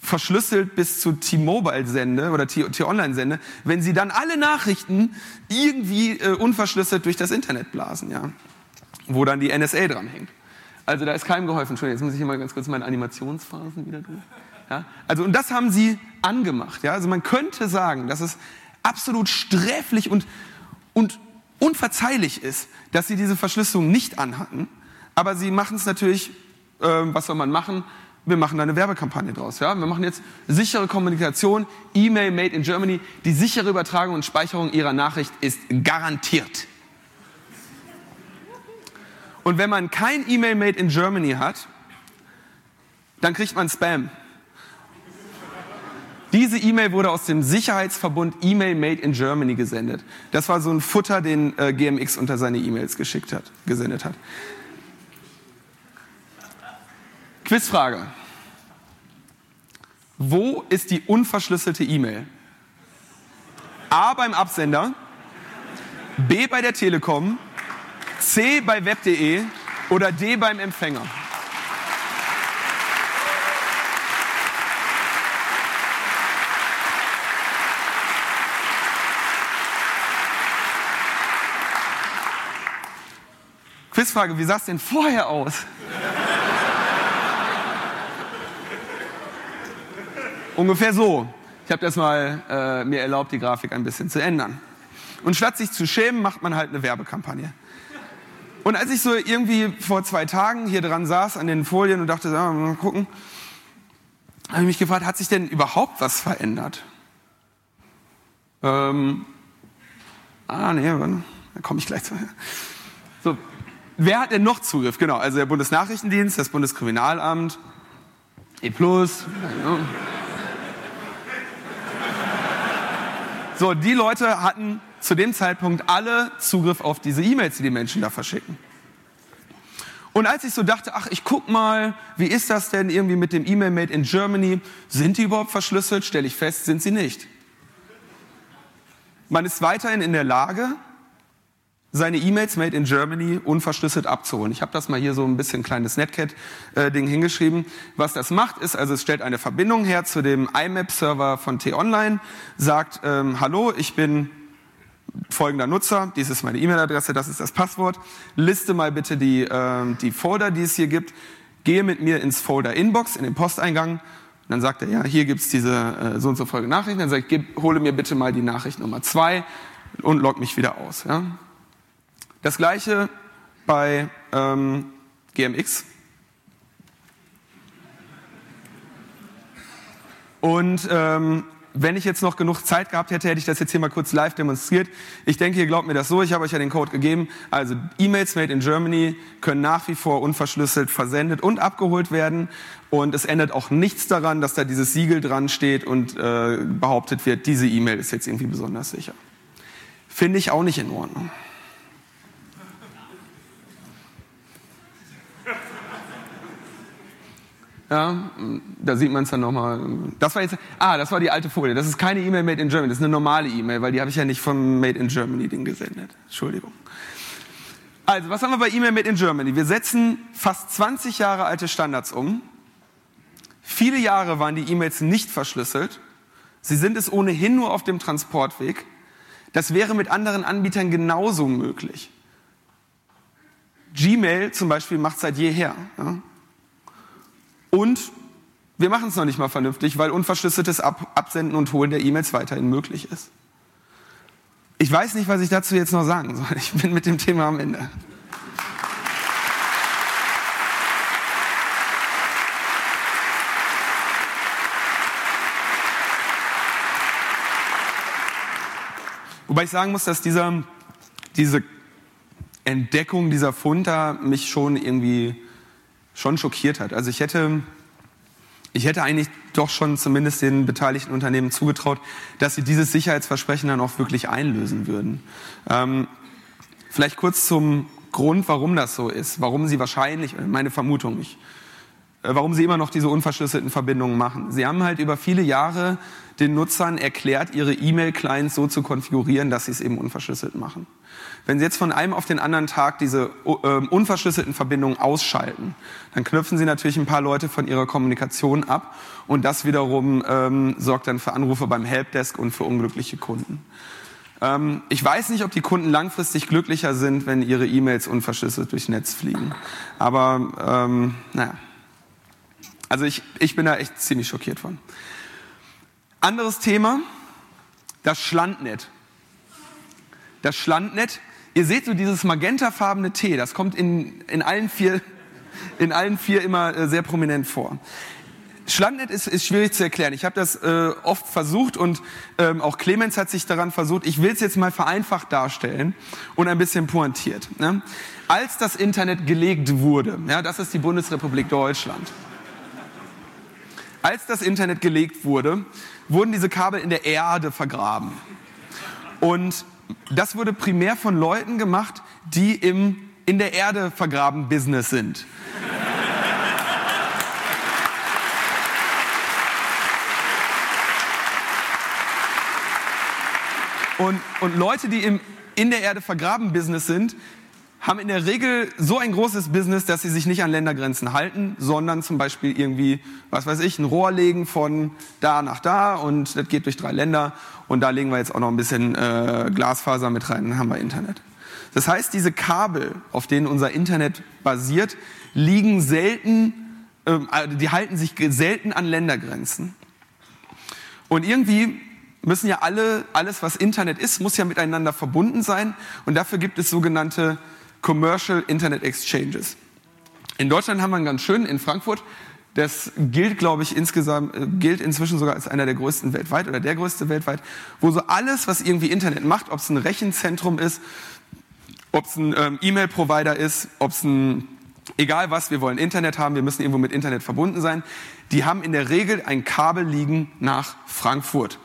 verschlüsselt bis zu T-Mobile sende oder T-Online sende, wenn sie dann alle Nachrichten irgendwie äh, unverschlüsselt durch das Internet blasen, ja wo dann die NSA dranhängt. Also da ist keinem geholfen. Entschuldigung, jetzt muss ich hier mal ganz kurz meine Animationsphasen wieder durch. Ja? Also und das haben sie angemacht. Ja? Also man könnte sagen, dass es absolut sträflich und, und unverzeihlich ist, dass sie diese Verschlüsselung nicht anhatten. Aber sie machen es natürlich, äh, was soll man machen? Wir machen da eine Werbekampagne draus. Ja? Wir machen jetzt sichere Kommunikation, E-Mail made in Germany. Die sichere Übertragung und Speicherung Ihrer Nachricht ist garantiert. Und wenn man kein E-Mail Made in Germany hat, dann kriegt man Spam. Diese E-Mail wurde aus dem Sicherheitsverbund E-Mail Made in Germany gesendet. Das war so ein Futter, den äh, GMX unter seine E-Mails geschickt hat, gesendet hat. Quizfrage. Wo ist die unverschlüsselte E-Mail? A beim Absender, B bei der Telekom, C bei web.de oder D beim Empfänger? Quizfrage, wie sah es denn vorher aus? Ungefähr so. Ich habe mal äh, mir erlaubt, die Grafik ein bisschen zu ändern. Und statt sich zu schämen, macht man halt eine Werbekampagne. Und als ich so irgendwie vor zwei Tagen hier dran saß an den Folien und dachte, mal gucken, habe ich mich gefragt, hat sich denn überhaupt was verändert? Ähm, ah, nee, da komme ich gleich zu. So, wer hat denn noch Zugriff? Genau, also der Bundesnachrichtendienst, das Bundeskriminalamt, E+. So, die Leute hatten zu dem Zeitpunkt alle Zugriff auf diese E-Mails, die die Menschen da verschicken. Und als ich so dachte, ach, ich guck mal, wie ist das denn irgendwie mit dem E-Mail Made in Germany? Sind die überhaupt verschlüsselt? Stelle ich fest, sind sie nicht. Man ist weiterhin in der Lage, seine E-Mails Made in Germany unverschlüsselt abzuholen. Ich habe das mal hier so ein bisschen kleines Netcat-Ding hingeschrieben. Was das macht, ist, also es stellt eine Verbindung her zu dem IMAP-Server von T-Online, sagt, ähm, hallo, ich bin folgender Nutzer, dies ist meine E-Mail-Adresse, das ist das Passwort, liste mal bitte die, äh, die Folder, die es hier gibt, gehe mit mir ins Folder Inbox, in den Posteingang, dann sagt er, ja, hier gibt's diese äh, so und so Folge Nachrichten, dann sagt, gib, hole mir bitte mal die Nachricht Nummer zwei und log mich wieder aus. Ja? Das gleiche bei ähm, GMX. Und ähm, wenn ich jetzt noch genug Zeit gehabt hätte, hätte ich das jetzt hier mal kurz live demonstriert. Ich denke, ihr glaubt mir das so, ich habe euch ja den Code gegeben. Also E-Mails made in Germany können nach wie vor unverschlüsselt versendet und abgeholt werden. Und es ändert auch nichts daran, dass da dieses Siegel dran steht und äh, behauptet wird, diese E-Mail ist jetzt irgendwie besonders sicher. Finde ich auch nicht in Ordnung. Ja, da sieht man es dann nochmal. Das war jetzt, ah, das war die alte Folie. Das ist keine E-Mail Made in Germany, das ist eine normale E-Mail, weil die habe ich ja nicht vom Made in Germany Ding gesendet. Entschuldigung. Also, was haben wir bei E-Mail Made in Germany? Wir setzen fast 20 Jahre alte Standards um. Viele Jahre waren die E-Mails nicht verschlüsselt. Sie sind es ohnehin nur auf dem Transportweg. Das wäre mit anderen Anbietern genauso möglich. Gmail zum Beispiel macht seit jeher. Ja? Und wir machen es noch nicht mal vernünftig, weil unverschlüsseltes Ab Absenden und Holen der E-Mails weiterhin möglich ist. Ich weiß nicht, was ich dazu jetzt noch sagen soll. Ich bin mit dem Thema am Ende. Wobei ich sagen muss, dass dieser, diese Entdeckung, dieser Fund mich schon irgendwie schon schockiert hat. Also ich hätte, ich hätte eigentlich doch schon zumindest den beteiligten Unternehmen zugetraut, dass sie dieses Sicherheitsversprechen dann auch wirklich einlösen würden. Ähm, vielleicht kurz zum Grund, warum das so ist, warum sie wahrscheinlich, meine Vermutung, ich, äh, warum sie immer noch diese unverschlüsselten Verbindungen machen. Sie haben halt über viele Jahre den Nutzern erklärt, ihre E-Mail-Clients so zu konfigurieren, dass sie es eben unverschlüsselt machen. Wenn Sie jetzt von einem auf den anderen Tag diese äh, unverschlüsselten Verbindungen ausschalten, dann knüpfen Sie natürlich ein paar Leute von ihrer Kommunikation ab und das wiederum ähm, sorgt dann für Anrufe beim Helpdesk und für unglückliche Kunden. Ähm, ich weiß nicht, ob die Kunden langfristig glücklicher sind, wenn ihre E-Mails unverschlüsselt durchs Netz fliegen. Aber ähm, naja, also ich, ich bin da echt ziemlich schockiert von. Anderes Thema, das Schlandnet. Das Schlandnet, ihr seht so dieses magentafarbene T, das kommt in, in, allen, vier, in allen vier immer äh, sehr prominent vor. Schlandnet ist, ist schwierig zu erklären. Ich habe das äh, oft versucht und ähm, auch Clemens hat sich daran versucht. Ich will es jetzt mal vereinfacht darstellen und ein bisschen pointiert. Ne? Als das Internet gelegt wurde, ja, das ist die Bundesrepublik Deutschland. Als das Internet gelegt wurde, wurden diese Kabel in der Erde vergraben. Und das wurde primär von Leuten gemacht, die im in der Erde vergraben Business sind. Und, und Leute, die im in der Erde vergraben Business sind, haben in der Regel so ein großes Business, dass sie sich nicht an Ländergrenzen halten, sondern zum Beispiel irgendwie, was weiß ich, ein Rohr legen von da nach da und das geht durch drei Länder und da legen wir jetzt auch noch ein bisschen äh, Glasfaser mit rein, dann haben wir Internet. Das heißt, diese Kabel, auf denen unser Internet basiert, liegen selten, äh, die halten sich selten an Ländergrenzen. Und irgendwie müssen ja alle, alles was Internet ist, muss ja miteinander verbunden sein. Und dafür gibt es sogenannte Commercial Internet Exchanges. In Deutschland haben wir einen ganz schönen in Frankfurt. Das gilt, glaube ich, insgesamt, äh, gilt inzwischen sogar als einer der größten weltweit oder der größte weltweit, wo so alles, was irgendwie Internet macht, ob es ein Rechenzentrum ist, ob es ein ähm, E-Mail-Provider ist, ob es ein, egal was, wir wollen Internet haben, wir müssen irgendwo mit Internet verbunden sein, die haben in der Regel ein Kabel liegen nach Frankfurt.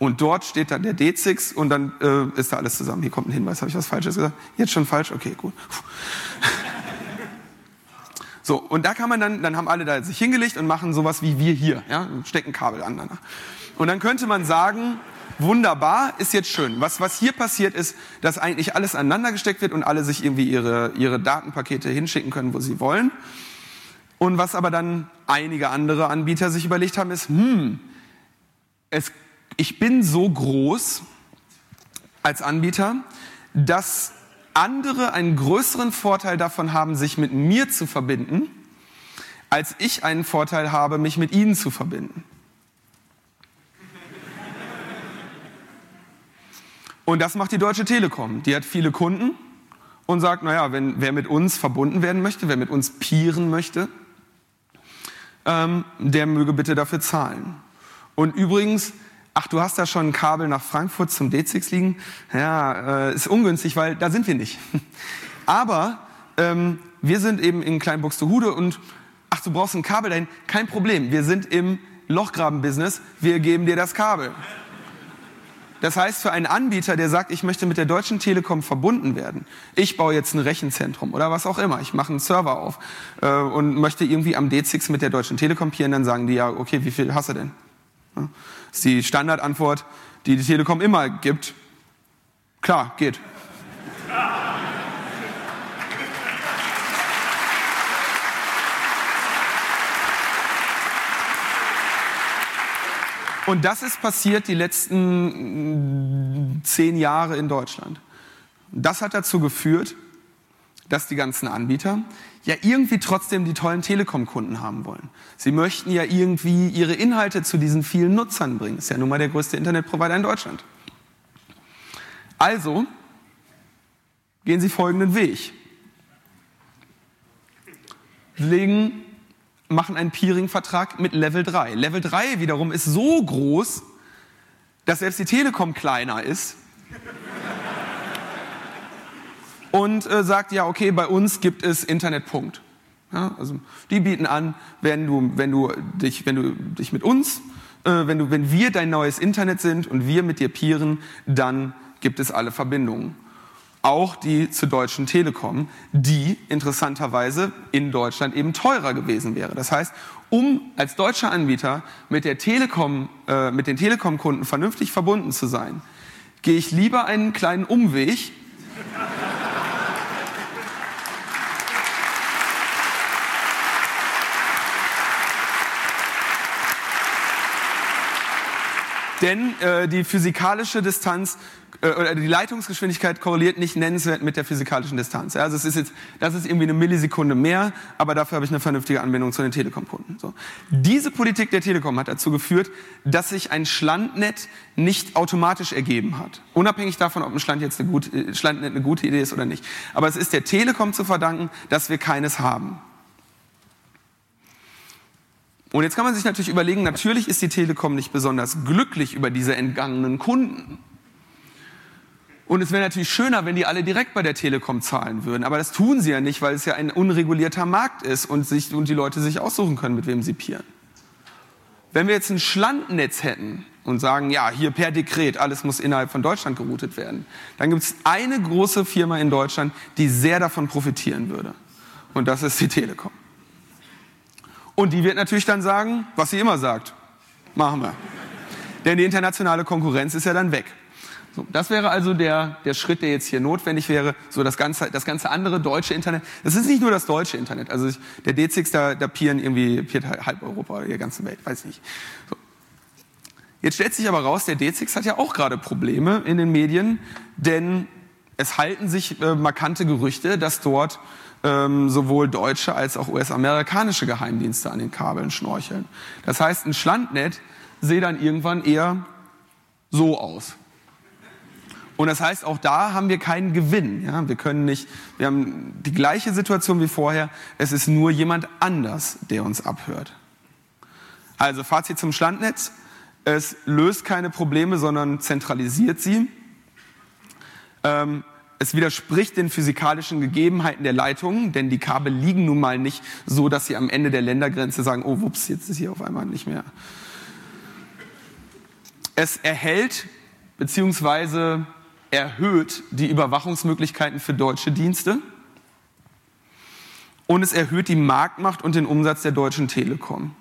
Und dort steht dann der D6 und dann äh, ist da alles zusammen. Hier kommt ein Hinweis, habe ich was Falsches gesagt? Jetzt schon falsch? Okay, gut. [laughs] So, und da kann man dann, dann haben alle da sich hingelegt und machen sowas wie wir hier, ja, stecken Kabel aneinander. Und dann könnte man sagen, wunderbar, ist jetzt schön. Was, was hier passiert ist, dass eigentlich alles aneinander gesteckt wird und alle sich irgendwie ihre, ihre Datenpakete hinschicken können, wo sie wollen. Und was aber dann einige andere Anbieter sich überlegt haben, ist, hm, es, ich bin so groß als Anbieter, dass andere einen größeren Vorteil davon haben, sich mit mir zu verbinden, als ich einen Vorteil habe, mich mit ihnen zu verbinden. Und das macht die Deutsche Telekom. Die hat viele Kunden und sagt, naja, wenn, wer mit uns verbunden werden möchte, wer mit uns peeren möchte, ähm, der möge bitte dafür zahlen. Und übrigens, ach, du hast da schon ein Kabel nach Frankfurt zum D6 liegen? Ja, äh, ist ungünstig, weil da sind wir nicht. [laughs] Aber ähm, wir sind eben in Kleinbuxtehude und ach, du brauchst ein Kabel dahin? Kein Problem, wir sind im Lochgraben-Business, wir geben dir das Kabel. Das heißt, für einen Anbieter, der sagt, ich möchte mit der Deutschen Telekom verbunden werden, ich baue jetzt ein Rechenzentrum oder was auch immer, ich mache einen Server auf äh, und möchte irgendwie am D6 mit der Deutschen Telekom pieren, dann sagen die ja, okay, wie viel hast du denn? Das ist die Standardantwort, die die Telekom immer gibt. Klar, geht. Und das ist passiert die letzten mm, zehn Jahre in Deutschland. Das hat dazu geführt, dass die ganzen Anbieter ja irgendwie trotzdem die tollen Telekom-Kunden haben wollen. Sie möchten ja irgendwie ihre Inhalte zu diesen vielen Nutzern bringen. Ist ja nun mal der größte Internetprovider in Deutschland. Also gehen Sie folgenden Weg. Legen machen einen Peering-Vertrag mit Level 3. Level 3 wiederum ist so groß, dass selbst die Telekom kleiner ist. Und äh, sagt, ja, okay, bei uns gibt es Internetpunkt. Ja, also die bieten an, wenn du, wenn du, dich, wenn du dich mit uns, äh, wenn, du, wenn wir dein neues Internet sind und wir mit dir peeren, dann gibt es alle Verbindungen auch die zur Deutschen Telekom, die interessanterweise in Deutschland eben teurer gewesen wäre. Das heißt, um als deutscher Anbieter mit, der Telekom, äh, mit den Telekom-Kunden vernünftig verbunden zu sein, gehe ich lieber einen kleinen Umweg. Denn äh, die physikalische Distanz äh, oder die Leitungsgeschwindigkeit korreliert nicht nennenswert mit der physikalischen Distanz. Also es ist jetzt, das ist irgendwie eine Millisekunde mehr, aber dafür habe ich eine vernünftige Anbindung zu den Telekom-Kunden. So. Diese Politik der Telekom hat dazu geführt, dass sich ein Schlandnet nicht automatisch ergeben hat. Unabhängig davon, ob ein Schland jetzt eine gute, äh, Schlandnet eine gute Idee ist oder nicht. Aber es ist der Telekom zu verdanken, dass wir keines haben. Und jetzt kann man sich natürlich überlegen, natürlich ist die Telekom nicht besonders glücklich über diese entgangenen Kunden. Und es wäre natürlich schöner, wenn die alle direkt bei der Telekom zahlen würden. Aber das tun sie ja nicht, weil es ja ein unregulierter Markt ist und, sich, und die Leute sich aussuchen können, mit wem sie pieren. Wenn wir jetzt ein Schlandnetz hätten und sagen, ja, hier per Dekret, alles muss innerhalb von Deutschland geroutet werden, dann gibt es eine große Firma in Deutschland, die sehr davon profitieren würde. Und das ist die Telekom. Und die wird natürlich dann sagen, was sie immer sagt, machen wir. Denn die internationale Konkurrenz ist ja dann weg. So, das wäre also der, der Schritt, der jetzt hier notwendig wäre. So das ganze, das ganze andere deutsche Internet. Das ist nicht nur das deutsche Internet. Also ich, der D6, da, da pieren irgendwie piert halb Europa oder die ganze Welt, weiß ich nicht. So. Jetzt stellt sich aber raus, der D6 hat ja auch gerade Probleme in den Medien, denn es halten sich äh, markante Gerüchte, dass dort ähm, sowohl deutsche als auch US-amerikanische Geheimdienste an den Kabeln schnorcheln. Das heißt, ein Schlandnet sehe dann irgendwann eher so aus. Und das heißt, auch da haben wir keinen Gewinn. Ja? Wir können nicht, wir haben die gleiche Situation wie vorher. Es ist nur jemand anders, der uns abhört. Also Fazit zum Schlandnetz. Es löst keine Probleme, sondern zentralisiert sie. Ähm, es widerspricht den physikalischen Gegebenheiten der Leitungen, denn die Kabel liegen nun mal nicht so, dass sie am Ende der Ländergrenze sagen, oh wups, jetzt ist hier auf einmal nicht mehr. Es erhält bzw. erhöht die Überwachungsmöglichkeiten für deutsche Dienste und es erhöht die Marktmacht und den Umsatz der Deutschen Telekom.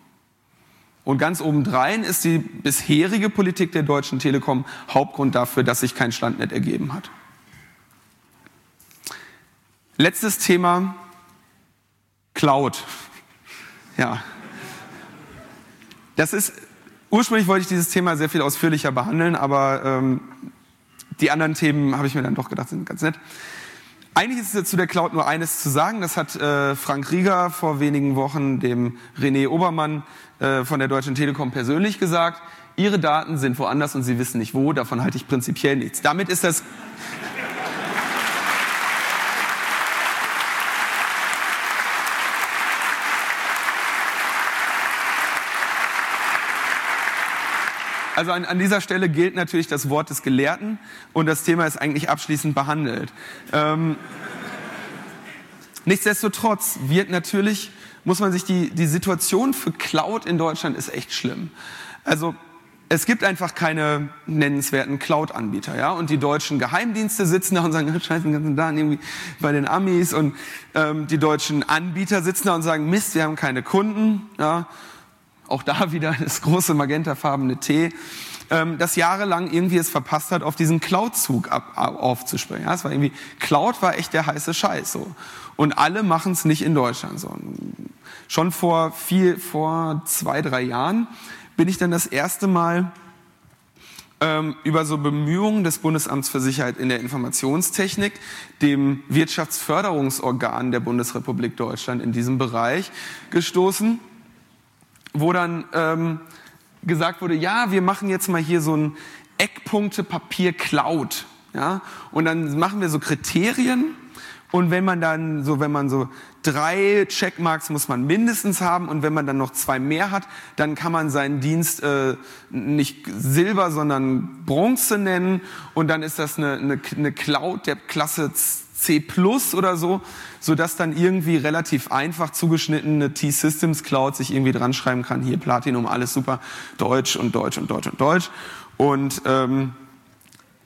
Und ganz obendrein ist die bisherige Politik der Deutschen Telekom Hauptgrund dafür, dass sich kein Standnet ergeben hat. Letztes Thema, Cloud. Ja. Das ist, ursprünglich wollte ich dieses Thema sehr viel ausführlicher behandeln, aber ähm, die anderen Themen habe ich mir dann doch gedacht, sind ganz nett. Eigentlich ist zu der Cloud nur eines zu sagen. Das hat äh, Frank Rieger vor wenigen Wochen dem René Obermann äh, von der Deutschen Telekom persönlich gesagt. Ihre Daten sind woanders und Sie wissen nicht wo. Davon halte ich prinzipiell nichts. Damit ist das Also an, an, dieser Stelle gilt natürlich das Wort des Gelehrten und das Thema ist eigentlich abschließend behandelt. Ähm, nichtsdestotrotz wird natürlich, muss man sich die, die Situation für Cloud in Deutschland ist echt schlimm. Also es gibt einfach keine nennenswerten Cloud-Anbieter, ja. Und die deutschen Geheimdienste sitzen da und sagen, scheiße, den ganzen Daten irgendwie bei den Amis. Und ähm, die deutschen Anbieter sitzen da und sagen, Mist, wir haben keine Kunden, ja. Auch da wieder das große magentafarbene T, ähm, das jahrelang irgendwie es verpasst hat, auf diesen Cloud-Zug aufzuspringen. Ja, es war irgendwie, Cloud war echt der heiße Scheiß, so. Und alle machen es nicht in Deutschland, so. Schon vor viel, vor zwei, drei Jahren bin ich dann das erste Mal ähm, über so Bemühungen des Bundesamts für Sicherheit in der Informationstechnik, dem Wirtschaftsförderungsorgan der Bundesrepublik Deutschland in diesem Bereich, gestoßen wo dann ähm, gesagt wurde, ja, wir machen jetzt mal hier so ein Eckpunkte-Papier Cloud. Ja? Und dann machen wir so Kriterien. Und wenn man dann so, wenn man so drei Checkmarks muss man mindestens haben und wenn man dann noch zwei mehr hat, dann kann man seinen Dienst äh, nicht Silber, sondern Bronze nennen und dann ist das eine, eine, eine Cloud der Klasse C Plus oder so, so dass dann irgendwie relativ einfach zugeschnittene T-Systems Cloud sich irgendwie dran schreiben kann, hier Platinum, alles super, Deutsch und Deutsch und Deutsch und Deutsch. Und ähm,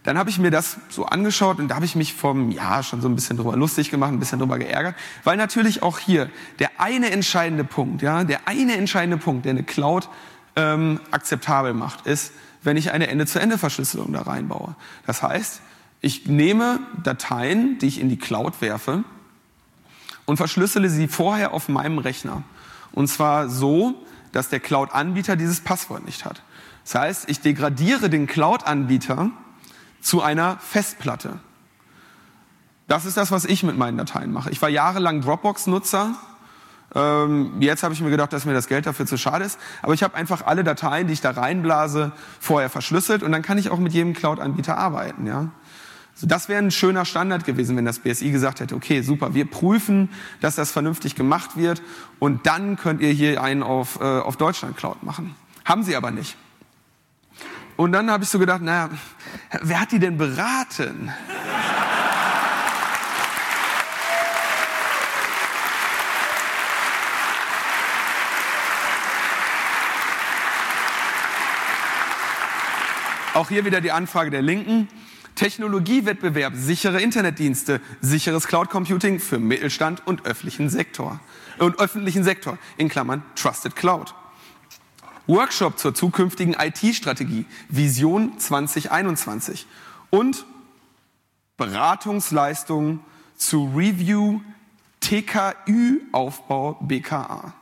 dann habe ich mir das so angeschaut und da habe ich mich vom Jahr schon so ein bisschen drüber lustig gemacht, ein bisschen drüber geärgert, weil natürlich auch hier der eine entscheidende Punkt, ja, der eine entscheidende Punkt, der eine Cloud ähm, akzeptabel macht, ist, wenn ich eine Ende-zu-Ende-Verschlüsselung da reinbaue. Das heißt, ich nehme Dateien, die ich in die Cloud werfe und verschlüssele sie vorher auf meinem Rechner. Und zwar so, dass der Cloud-Anbieter dieses Passwort nicht hat. Das heißt, ich degradiere den Cloud-Anbieter zu einer Festplatte. Das ist das, was ich mit meinen Dateien mache. Ich war jahrelang Dropbox-Nutzer. Ähm, jetzt habe ich mir gedacht, dass mir das Geld dafür zu schade ist. Aber ich habe einfach alle Dateien, die ich da reinblase, vorher verschlüsselt und dann kann ich auch mit jedem Cloud-Anbieter arbeiten. Ja? So, das wäre ein schöner Standard gewesen, wenn das BSI gesagt hätte, okay, super, wir prüfen, dass das vernünftig gemacht wird und dann könnt ihr hier einen auf, äh, auf Deutschland Cloud machen. Haben sie aber nicht. Und dann habe ich so gedacht, naja, wer hat die denn beraten? Auch hier wieder die Anfrage der Linken. Technologiewettbewerb, sichere Internetdienste, sicheres Cloud Computing für Mittelstand und öffentlichen Sektor. Und öffentlichen Sektor, in Klammern Trusted Cloud. Workshop zur zukünftigen IT-Strategie, Vision 2021. Und Beratungsleistung zu Review TKÜ-Aufbau BKA.